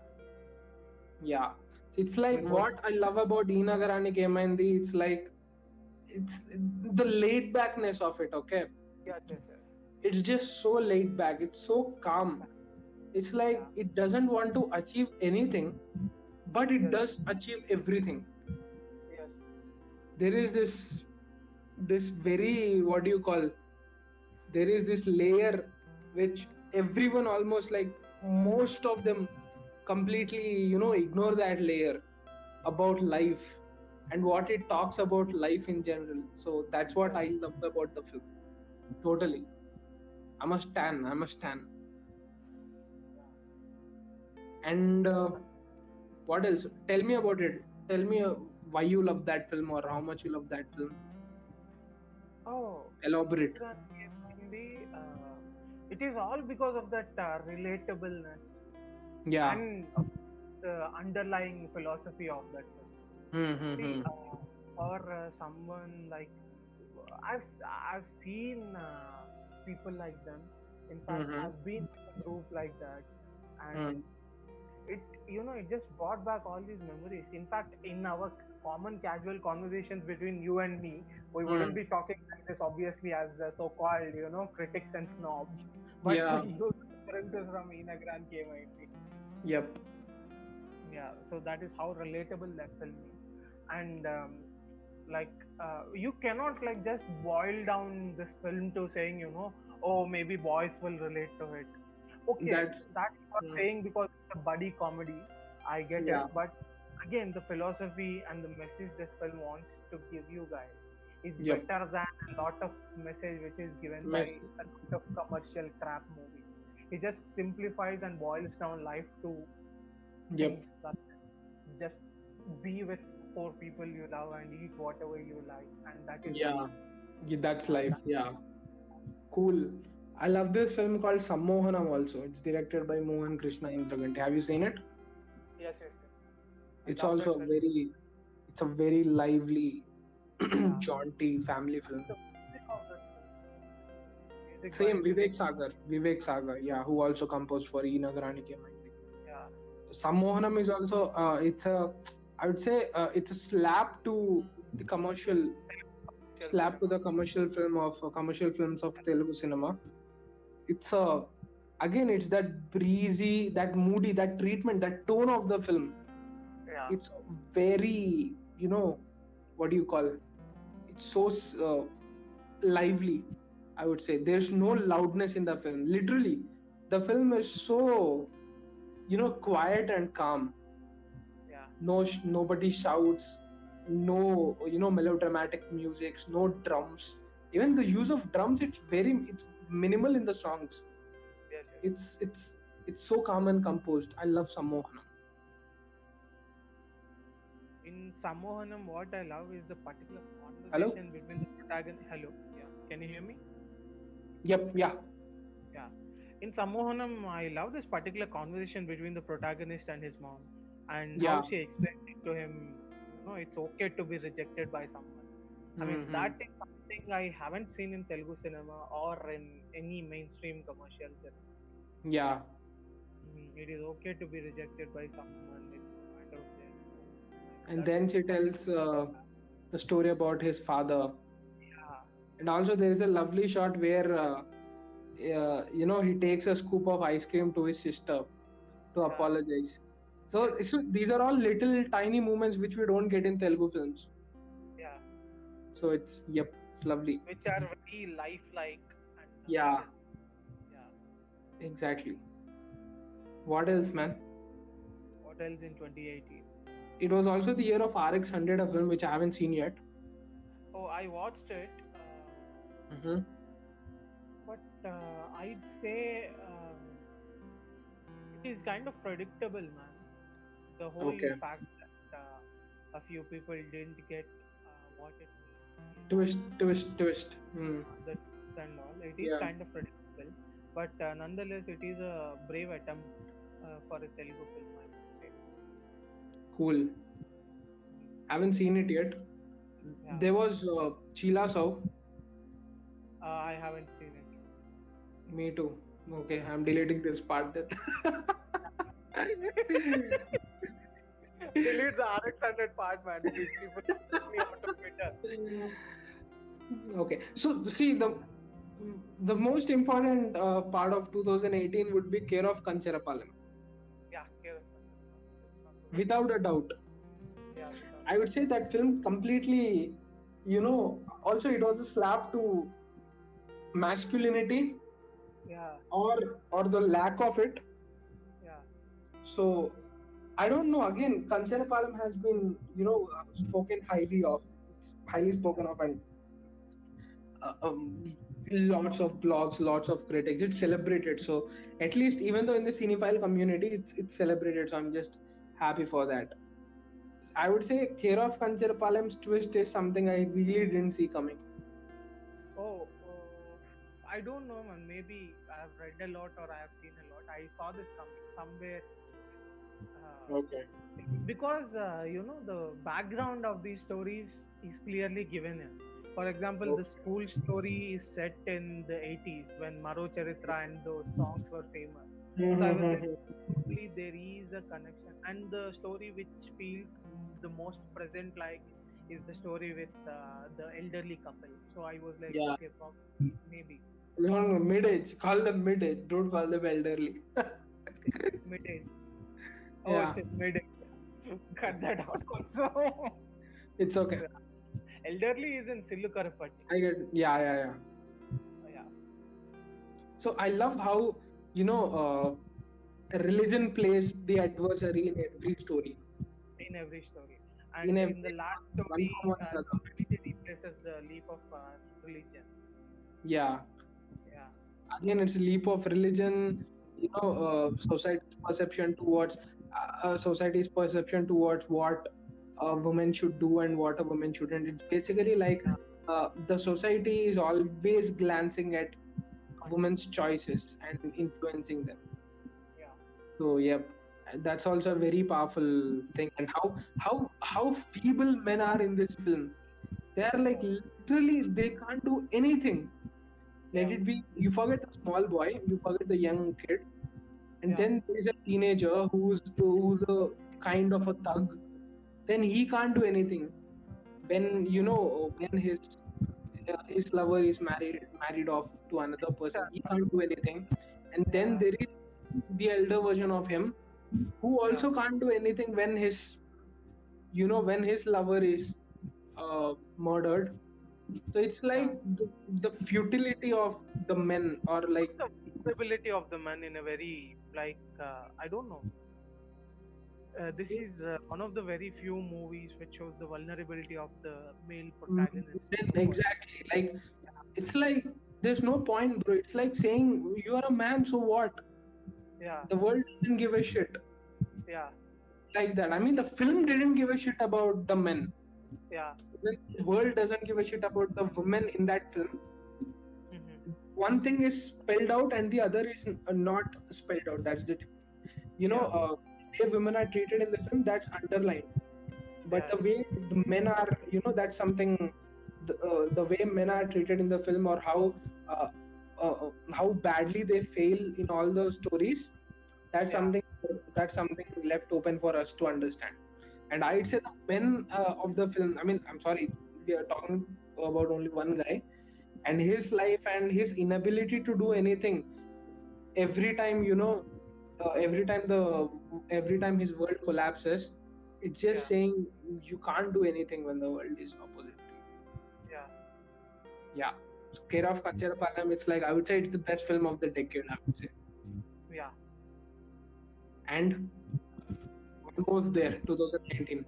Yeah. So it's like Mhm. what I love about Ee Nagaraniki Emaindi, it's like it's the laid backness of it, okay? Yes, yes, yes. It's just so laid back, it's so calm. It's like Yeah. it doesn't want to achieve anything, but it Yes. does achieve everything. Yes. There is this this very what do you call there is this layer which everyone almost like most of them completely you know ignore that layer about life and what it talks about life in general. So that's what i love about the film. Totally. I'm a stan i'm a stan. And uh, what else? Tell me about it. Tell me uh, why you love that film or how much you love that film. Oh, elaborate. That can be, uh, it is all because of that uh, relatableness yeah and the underlying philosophy of that film. Hmm, hmm, See, hmm. uh, for uh, someone like I've I've seen uh, people like them. In fact, Mhm. I've been in a group like that, and Hmm. it you know it just brought back all these memories. In fact, in our common casual conversations between you and me, we wouldn't Hmm. be talking like this obviously as the so-called you know critics and snobs, but Yeah. use references from Ee Nagaraniki Emaindi. Yep yeah so that is how relatable that film is and um, like uh, you cannot like just boil down this film to saying you know oh maybe boys will relate to it okay That's- that's not Hmm. saying because it's a buddy comedy i get Yeah. it but again the philosophy and the message this film wants to give you guys is Yep. better than a lot of message which is given by a lot of commercial crap movies it just simplifies and boils down life to yep. just be with four people you love and eat whatever you like and that is yeah. Yeah, that's life. Yeah. Cool. I love this film called sammohanam also. It's directed by mohan krishna indraganti have you seen it? Yes yes yes. I it's also a very it's a very lively jaunty family film same vivek sagar vivek sagar yeah who also composed for e nagarani came I think. yeah sammohanam is also uh, it's a i would say uh, it's a slap to the commercial slap to the commercial film of uh, commercial films of Telugu cinema. It's a again it's that breezy, that moody, that treatment, that tone of the film. yeah It's very you know what do you call? It's so uh, lively. I would say there's no loudness in the film. Literally, the film is so you know quiet and calm. yeah No, sh- nobody shouts no you know melodramatic music no drums even the use of drums it's very it's minimal in the songs yes yes it's it's it's so calm and composed i love sammohanam in Sammohanam, what I love is the particular Hello? conversation between the protagonist. Hello, yeah, can you hear me? Yep yeah Yeah. In Sammohanam, I love this particular conversation between the protagonist and his mom, and Yeah. how she explains it to him. You know, it's okay to be rejected by someone. I mean, Mhm. that is something I haven't seen in Telugu cinema or in any mainstream commercial cinema. yeah Mm, It is okay to be rejected by someone. It's matter of their. and That then she tells uh, the story about his father and also there is a lovely shot where uh, uh, you know he takes a scoop of ice cream to his sister to Yeah. apologize so, so these are all little tiny moments which we don't get in telugu films yeah, so it's yep it's lovely which are very lifelike. And Yeah. Yeah. exactly what else man What else in 2018? it was also the year of rx 100 a film which i haven't seen yet Oh, I watched it. Mm-hmm. but uh, I'd say um, it is kind of predictable, man. The whole Okay. fact that uh, a few people didn't get uh, what it twist twist twist Hmm. the twist and all, it is Yeah. kind of predictable. But uh, nonetheless, it is a brave attempt uh, for a Telugu film, I must say. cool haven't seen it yet Yeah. there was uh, chila. Uh, I haven't seen it. Me too. Okay, I'm deleting this part then. Delete the RX100 part, man. These people me out of Twitter. okay, so see the the most important uh, part of 2018 would be Care of Kancharapalam, Yeah, here. without a doubt. Yeah, I would say that film completely, you know, also it was a slap to masculinity yeah, or or the lack of it. yeah, So I don't know. Again, Kancharapalam has been, you know, spoken highly of. It's highly spoken of, and uh, um, lots of blogs, lots of critics. It's celebrated. So at least, even though in the cinephile community, it's it's celebrated. So I'm just happy for that. I would say Care of Kancharapalam's twist is something I really didn't see coming. Oh, uh, I don't know, man. Maybe I've read a lot or I have seen a lot. I saw this coming somewhere. Uh, Okay. because uh, you know the background of these stories is clearly given in. For example, the school story is set in the 80s when Maro Charitra and those songs were famous. So I was like, probably there is a connection, and the story which feels the most present, like, is the story with uh, the elderly couple. So I was like, Yeah. okay, prob- maybe No, no, mid age. Call them mid age. Don't call them elderly. mid age. Oh Yeah. shit, mid age. Cut that out. Also, it's okay. elderly is in Sillu Karuppatti. I get. Yeah, yeah, yeah. Yeah. So I love how you know uh, religion plays the adversary in every story. in every story. And In in, every- the last story, from one uh, another. community replaces the leap of uh, religion. Yeah. Again, it's a leap of religion. You know, uh, society's perception towards uh, uh, society's perception towards what a woman should do and what a woman shouldn't. It's basically like uh, the society is always glancing at a woman's choices and influencing them. yeah, So yep, that's also a very powerful thing. And how how how feeble men are in this film. They are like literally they can't do anything. Let Yeah. it be. You forget the small boy. You forget the young kid, and Yeah. then there is a teenager who's who's a kind of a thug. Then he can't do anything. When you know when his uh, his lover is married married off to another person, he can't do anything. And then Yeah. there is the elder version of him who also can't do anything when his you know when his lover is uh, murdered so it's like the, the futility of the men or like the vulnerability of the men in a very like uh, I don't know. Uh, this is uh, one of the very few movies which shows the vulnerability of the male protagonist. exactly. Like it's like there's no point bro. It's like saying you are a man so what? Yeah, the world didn't give a shit. Yeah, like that. I mean the film didn't give a shit about the men yeah. the world doesn't give a shit about the women in that film hmm one thing is spelled out and the other is uh, not spelled out that's the you know Yeah. uh, the women are treated in the film that's underlined but Yeah. the way the men are you know that's something the, uh, the way men are treated in the film or how uh, uh, uh, how badly they fail in all those stories that's Yeah. something that's something left open for us to understand and i'd say the men uh, of the film i mean i'm sorry we are talking about only one guy and his life and his inability to do anything every time you know uh, every time the every time his world collapses it's just Yeah. saying you can't do anything when the world is opposite to you Yeah. yeah so care of Kancharapalam, it's like i would say it's the best film of the decade i would say Yeah. and almost there 2019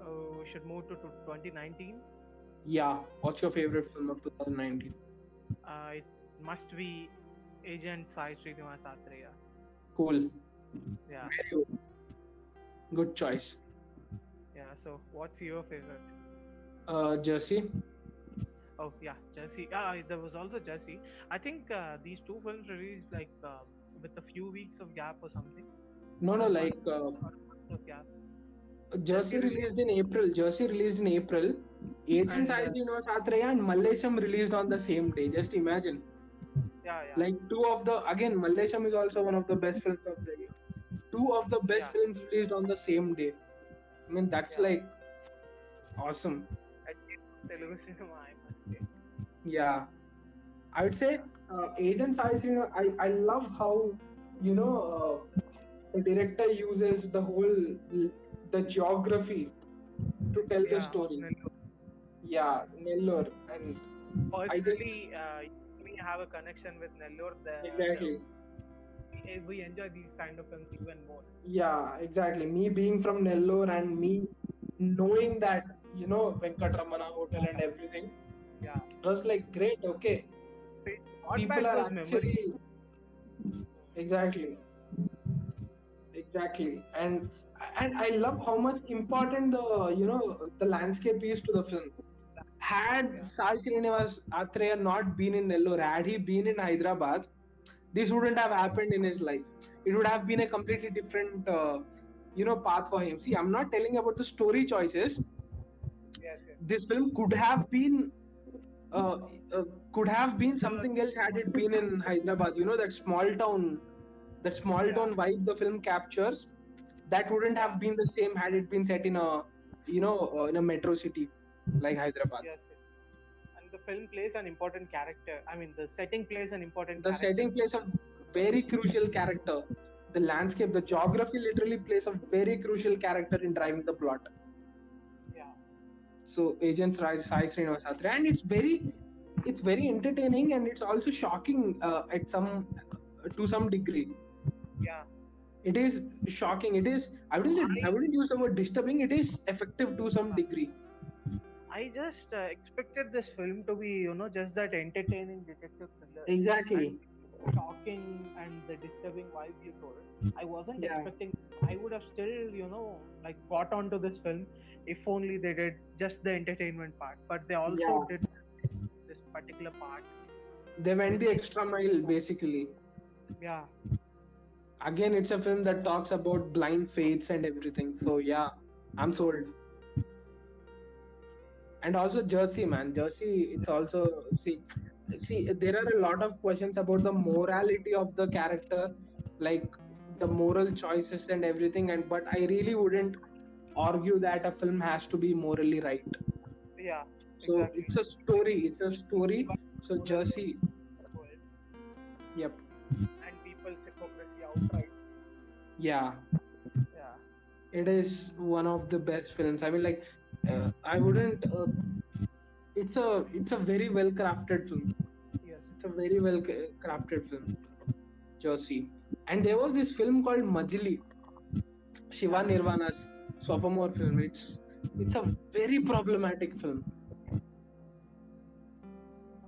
Uh, we should move to, to 2019. yeah what's your favorite film of 2019 Uh, it must be Agent Sai Srinivas Atreya. cool Yeah. Very good. good choice Yeah. So, what's your favorite? uh jersey Oh yeah, Jersey. Ah, there was also Jersey. I think uh, these two films released like uh, with a few weeks of gap or something. No no like uh, Or a month of gap. Jersey released in April. Jersey released in April. Agent And, uh, know, Srinivas and Mallesham released on the same day. Just imagine. Yeah, yeah. Like two of the again, Mallesham is also one of the best films of the year. Two of the best Yeah. films released on the same day. I mean, that's Yeah. like awesome. Telugu cinema, I must say. Yeah, I would say uh, Agent Sai Srinivas. I I love how you know uh, the director uses the whole the geography to tell the story. Nellore. Yeah, Nellore and I just- uh, we have a connection with Nellore. The, exactly. we, we enjoy these kind of films even more. Yeah, exactly. Me being from Nellore and me knowing that you know Venkatramana Hotel and everything, Yeah. it was like great. Okay, Not people are actually exactly exactly and and i love how much important the you know the landscape is to the film had Yeah. Sai Srinivas Atreya not been in Nellore, had he been in Hyderabad, this wouldn't have happened in his life. It would have been a completely different, uh, you know, path for him. See, I'm not telling about the story choices. Yes, yes. This film could have been, uh, uh, could have been something else had it been in Hyderabad. You know that small town, that small town vibe the film captures. That wouldn't have been the same had it been set in a, you know, uh, in a metro city like Hyderabad. Yes, yes. And the film plays an important character. I mean, the setting plays an important The character. setting plays a very crucial character. The landscape, the geography literally plays a very crucial character in driving the plot. Yeah. So Agents Rise, Sai Srinivas and it's very, it's very entertaining and it's also shocking uh, at some, to some degree. Yeah. It is shocking. It is. I wouldn't say. I wouldn't use the word disturbing. It is effective to some degree. I just uh, expected this film to be, you know, just that entertaining detective thriller. Exactly. And shocking and the disturbing vibe you told. I wasn't Yeah. expecting. I would have still, you know, like got onto this film if only they did just the entertainment part. But they also Yeah. did this particular part. They went the extra mile, basically. Yeah. Again it's a film that talks about blind faiths and everything. So yeah i'm sold. And also jersey man. Jersey it's also see see there are a lot of questions about the morality of the character like the moral choices and everything. And but i really wouldn't argue that a film has to be morally right. Yeah. so exactly. it's a story. It's a story. So jersey. Yep And people's hypocrisy outright. yeah Yeah. it is one of the best films i mean like uh, i wouldn't uh, it's a it's a very well crafted film Yes. it's a very well crafted film jersey and there was this film called Majili shiva nirvana's sophomore film it's it's a very problematic film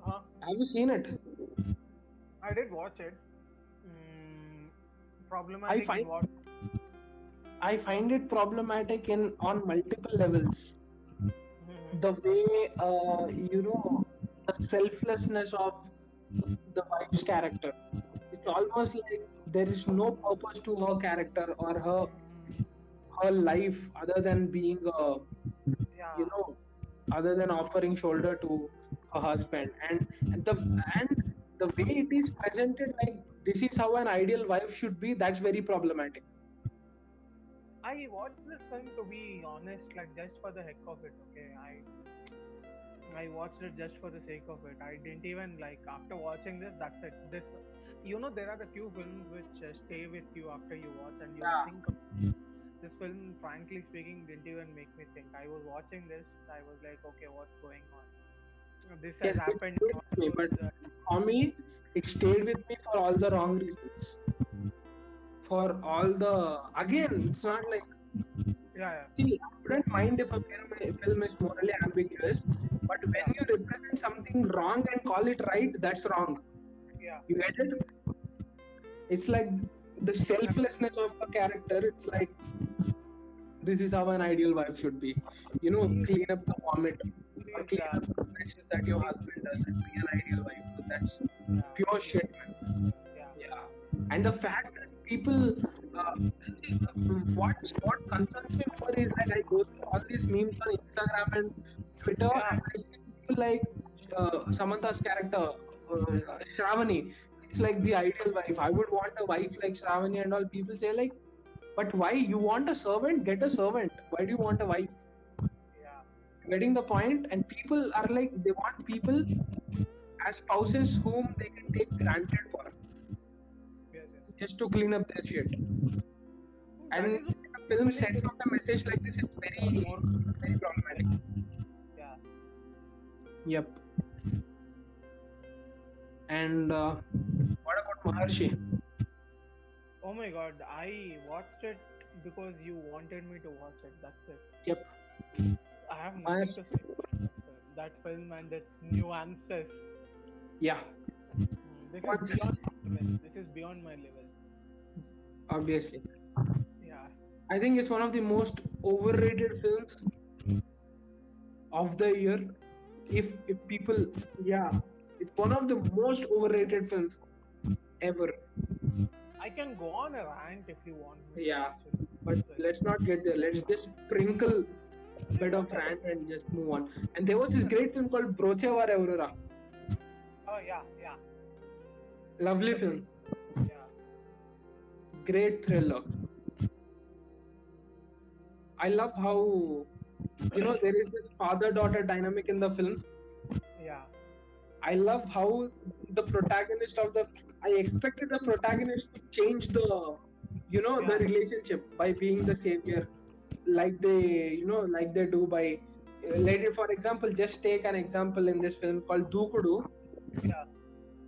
Uh, have you seen it I did watch it. Problematic. in find- what? i find it problematic in on multiple levels Mhm. the way uh, you know the selflessness of the wife's character it's almost like there is no purpose to her character or her her life other than being a Yeah. you know other than offering shoulder to her husband and, and the and the way it is presented like this is how an ideal wife should be that's very problematic I watched this film to be honest, like just for the heck of it. Okay, I I watched it just for the sake of it. I didn't even like after watching this. That's it. This, you know, there are the few films which uh, stay with you after you watch and you Yeah. think. Of this film, frankly speaking, didn't even make me think. I was watching this. I was like, okay, what's going on? This has Yes, it happened. did but- uh, for me it stayed with me for all the wrong reasons for all the again it's not like yeah, yeah. see, I wouldn't mind if a film, is morally ambiguous, but when you represent something wrong and call it right, that's wrong. Yeah. You get it? It's like the selflessness of a character. It's like this is how an ideal wife should be. You know, hmm. clean up the vomit or clean Yeah. up that your husband does and be an ideal wife. So that's pure shit, man. Yeah. Yeah. And the fact that people, uh, what what concerns me more is like I go through all these memes on Instagram and Twitter, and I see people like uh, Samantha's character, uh, Shravani. It's like the ideal wife. I would want a wife like Shravani, and all people say like, but why you want a servant? Get a servant. Why do you want a wife? Getting the point, and people are like they want people as spouses whom they can take granted for Yes, yes. just to clean up their shit. And if film sends out a message like this, it's very, more. very problematic. Yeah. Yep. And uh, what about Maharshi? Oh my god, I watched it because you wanted me to watch it. That's it. Yep. I have I- nothing to say. That film and its nuances. Yeah, Mm, This is beyond my level. This is beyond my level. obviously. Yeah. I think it's one of the most overrated films of the year. If if people, yeah, it's one of the most overrated films ever. I can go on a rant if you want me. Yeah. But let's not get there. Let's just sprinkle bit of rant and just move on. And there was this great film called Brochevarevarura. Oh yeah, yeah, Lovely film. yeah. Great thriller. I love how you know there is this father-daughter dynamic in the film. Yeah. I love how the protagonist of the I expected the protagonist to change the you know the relationship by being the savior like they you know like they do by uh, later for example just take an example in this film called Dookudu Yeah.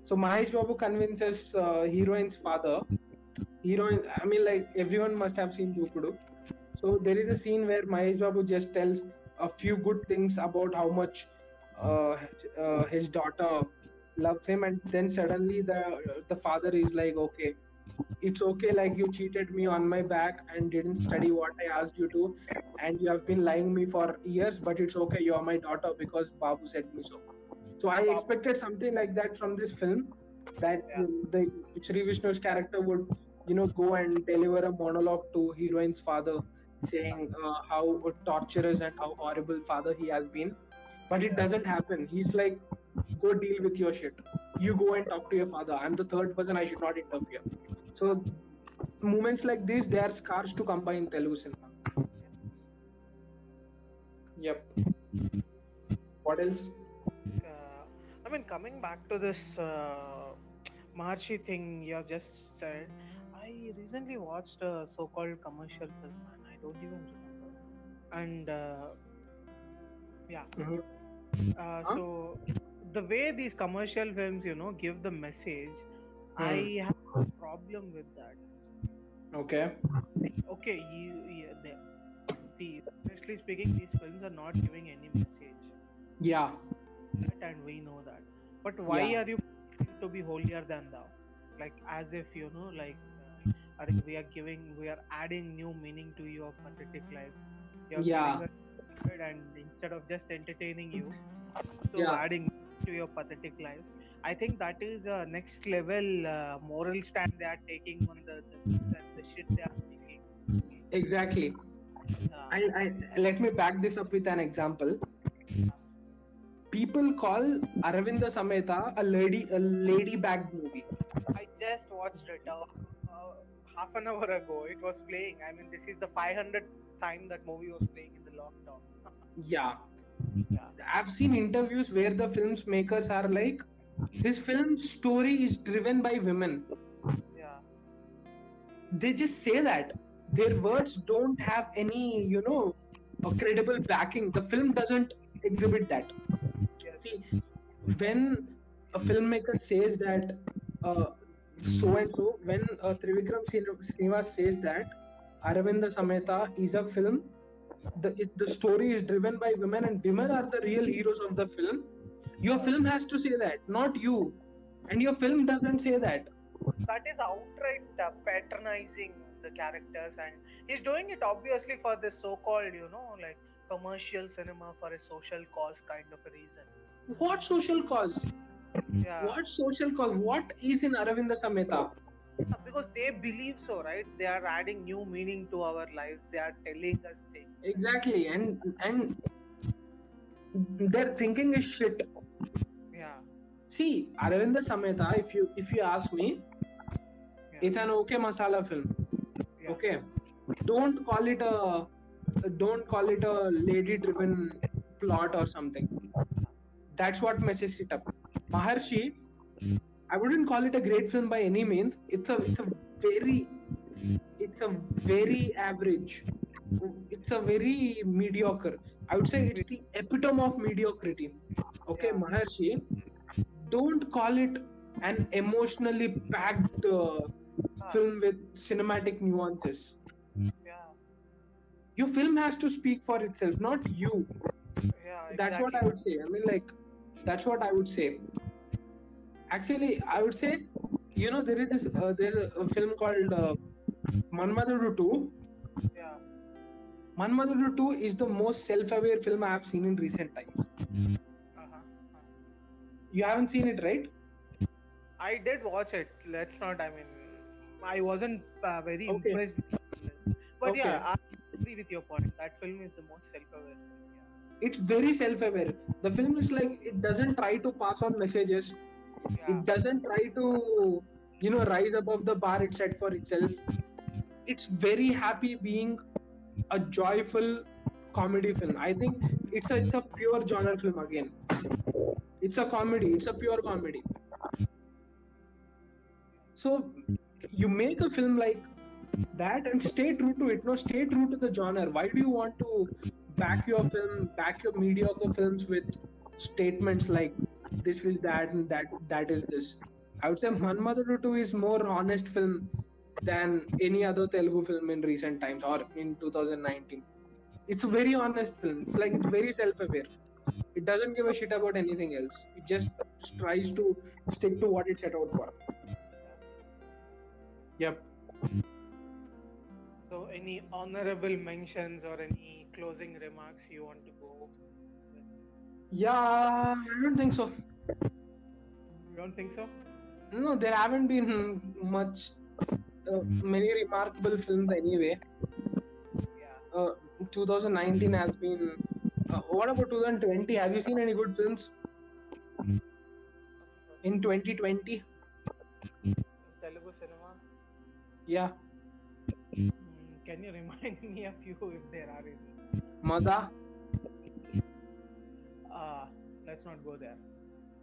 so Mahesh Babu convinces uh, heroine's father. Heroine I mean like everyone must have seen Dookudu so there is a scene where Mahesh Babu just tells a few good things about how much uh, uh, his daughter loves him and then suddenly the the father is like okay it's okay like you cheated me on my back and didn't study what i asked you to and you have been lying me for years but it's okay you're my daughter because babu said me so. So i expected something like that from this film that Yeah. the Sri Vishnu's character would you know go and deliver a monologue to heroine's father saying uh, how torturous and how horrible father he has been. But it doesn't happen. He's like go deal with your shit. You go and talk to your father. I'm the third person i should not interfere. So moments like this they are scars to come by in telugu cinema. Yep. What else? Uh, I mean, coming back to this uh, Maharshi thing you have just said, I recently watched a so-called commercial film, and I don't even remember. And uh, yeah, Mhm. uh, Huh? so the way these commercial films, you know, give the message, I Hmm. have a problem with that. okay Okay, you, yeah, they, see, honestly speaking, these films are not giving any message. yeah that and we know that but why Yeah. are you trying to be holier than thou like as if you know like uh, are- we are giving we are adding new meaning to your pathetic lives you're Yeah. and instead of just entertaining you so Yeah. adding to your pathetic lives i think that is a next level uh, moral stand they are taking on the the, the, shit they are making exactly uh, I, I let me back this up with an example people call Aravinda Sametha a lady a lady bag movie I just watched it uh, uh, half an hour ago. It was playing. I mean, this is the 500th time that movie was playing in the lockdown. yeah. I've seen interviews where the films makers are like, this film story is driven by women. Yeah. They just say that. Their words don't have any, you know, a credible backing. The film doesn't exhibit that. See, when a filmmaker says that uh, so and so, when uh, Trivikram Srin- Srinivas says that Aravinda Sametha is a film, the, it, the story is driven by women and women are the real heroes of the film. Your film has to say that, not you. And your film doesn't say that. That is outright uh, patronizing the characters, and he's doing it obviously for this so-called, you know, like commercial cinema for a social cause kind of a reason. What social cause? Yeah. What social cause? What is in Aravinda Sametha? because they believe so, right? They are adding new meaning to our lives. They are telling us things. Exactly, and and their thinking is shit. Yeah. See, Aravinda Sametha, if you if you ask me, yeah. it's an okay masala film. yeah. Okay, don't call it a don't call it a lady-driven plot or something. That's what messes it up. Maharshi, I wouldn't call it a great film by any means. It's a it's a very it's a very average. It's a very mediocre. I would say it's the epitome of mediocrity. Okay. Maharshi, don't call it an emotionally packed uh, film with cinematic nuances. yeah. Your film has to speak for itself, not you. Yeah. That's what I would say. I mean, like, that's what I would say. Actually, I would say, you know, there is this, uh, there is a film called uh, Manmadhudu 2. Yeah. Manmadhudu 2 is the most self-aware film I have seen in recent times. Uh-huh. You haven't seen it, right? I did watch it. Let's not. I mean, I wasn't uh, very Okay. impressed. But Okay. yeah, I agree with your point. That film is the most self-aware. film, It's very self-aware. The film is like it doesn't try to pass on messages. Yeah. It doesn't try to, you know, rise above the bar it set for itself. It's very happy being a joyful comedy film. I think it's a, it's a pure genre film again. It's a comedy. It's a pure comedy. So you make a film like that and stay true to it. No, stay true to the genre. Why do you want to back your film, back your mediocre films with statements like this is that and that that is this? I would say Manmadhudu 2 is more honest film than any other Telugu film in recent times or in 2019. It's a very honest film. It's like it's very self-aware. It doesn't give a shit about anything else. It just tries to stick to what it set out for. Yep. So, any honorable mentions or any closing remarks you want to go? with? Yeah, I don't think so. You don't think so? No, there haven't been much, uh, many remarkable films anyway. Yeah. Uh, 2019 has been. Uh, what about 2020? Have you seen any good films in 2020? Telugu cinema. Yeah, Mm, can you remind me a few if there are any? Mada, Uh, let's not go there.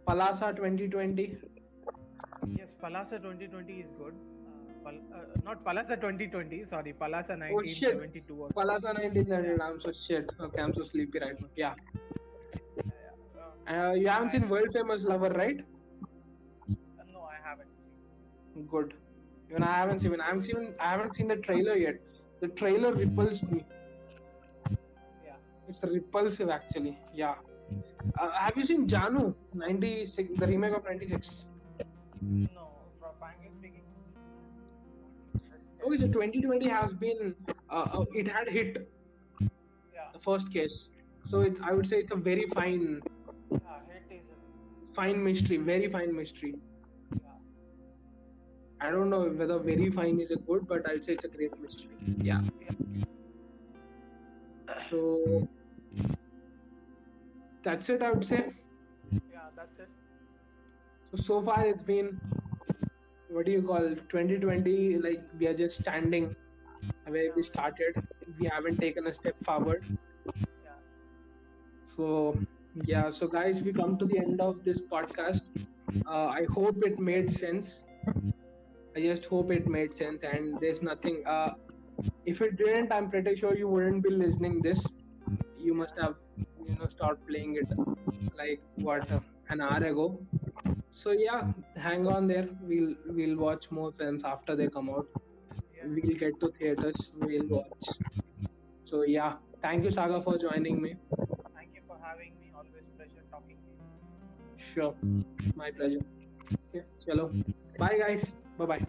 Palasa 2020. Yes, Palasa 2020 is good. Uh, Pal- uh, not Palasa 2020, sorry, Palasa Oh, shit. 1972. or Palasa 1972. I'm so shit. Okay, I'm so sleepy right now. Yeah. Uh, you haven't seen World Famous Lover, right? uh, no, I haven't seen. Good. Even I haven't seen. I haven't seen. I haven't seen the trailer yet. The trailer repulsed me. Yeah. It's repulsive, actually. Yeah. Uh, have you seen Janu 96, the remake of 96? Okay, so 2020 has been, uh, uh, it had hit Yeah, the first case. So it's, I would say it's a very fine, yeah, hit is. a- fine mystery, very fine mystery. Yeah. I don't know whether very fine is a good, but I'll say it's a great mystery. Yeah. So that's it, I would say. Yeah, that's it. So so far it's been what do you call 2020 like we are just standing where we started. We haven't taken a step forward. Yeah. So yeah, so guys, we come to the end of this podcast. Uh, I hope it made sense. I just hope it made sense and there's nothing uh, if it didn't, I'm pretty sure you wouldn't be listening this. You must have you know start playing it like what uh, an hour ago. So yeah, hang on there. We'll we'll watch more films after they come out. We'll get to theaters. We'll watch. So yeah, thank you Saga for joining me. Thank you for having me. Always pleasure talking to you. Sure, my pleasure. Okay, chalo. Bye guys. Bye bye.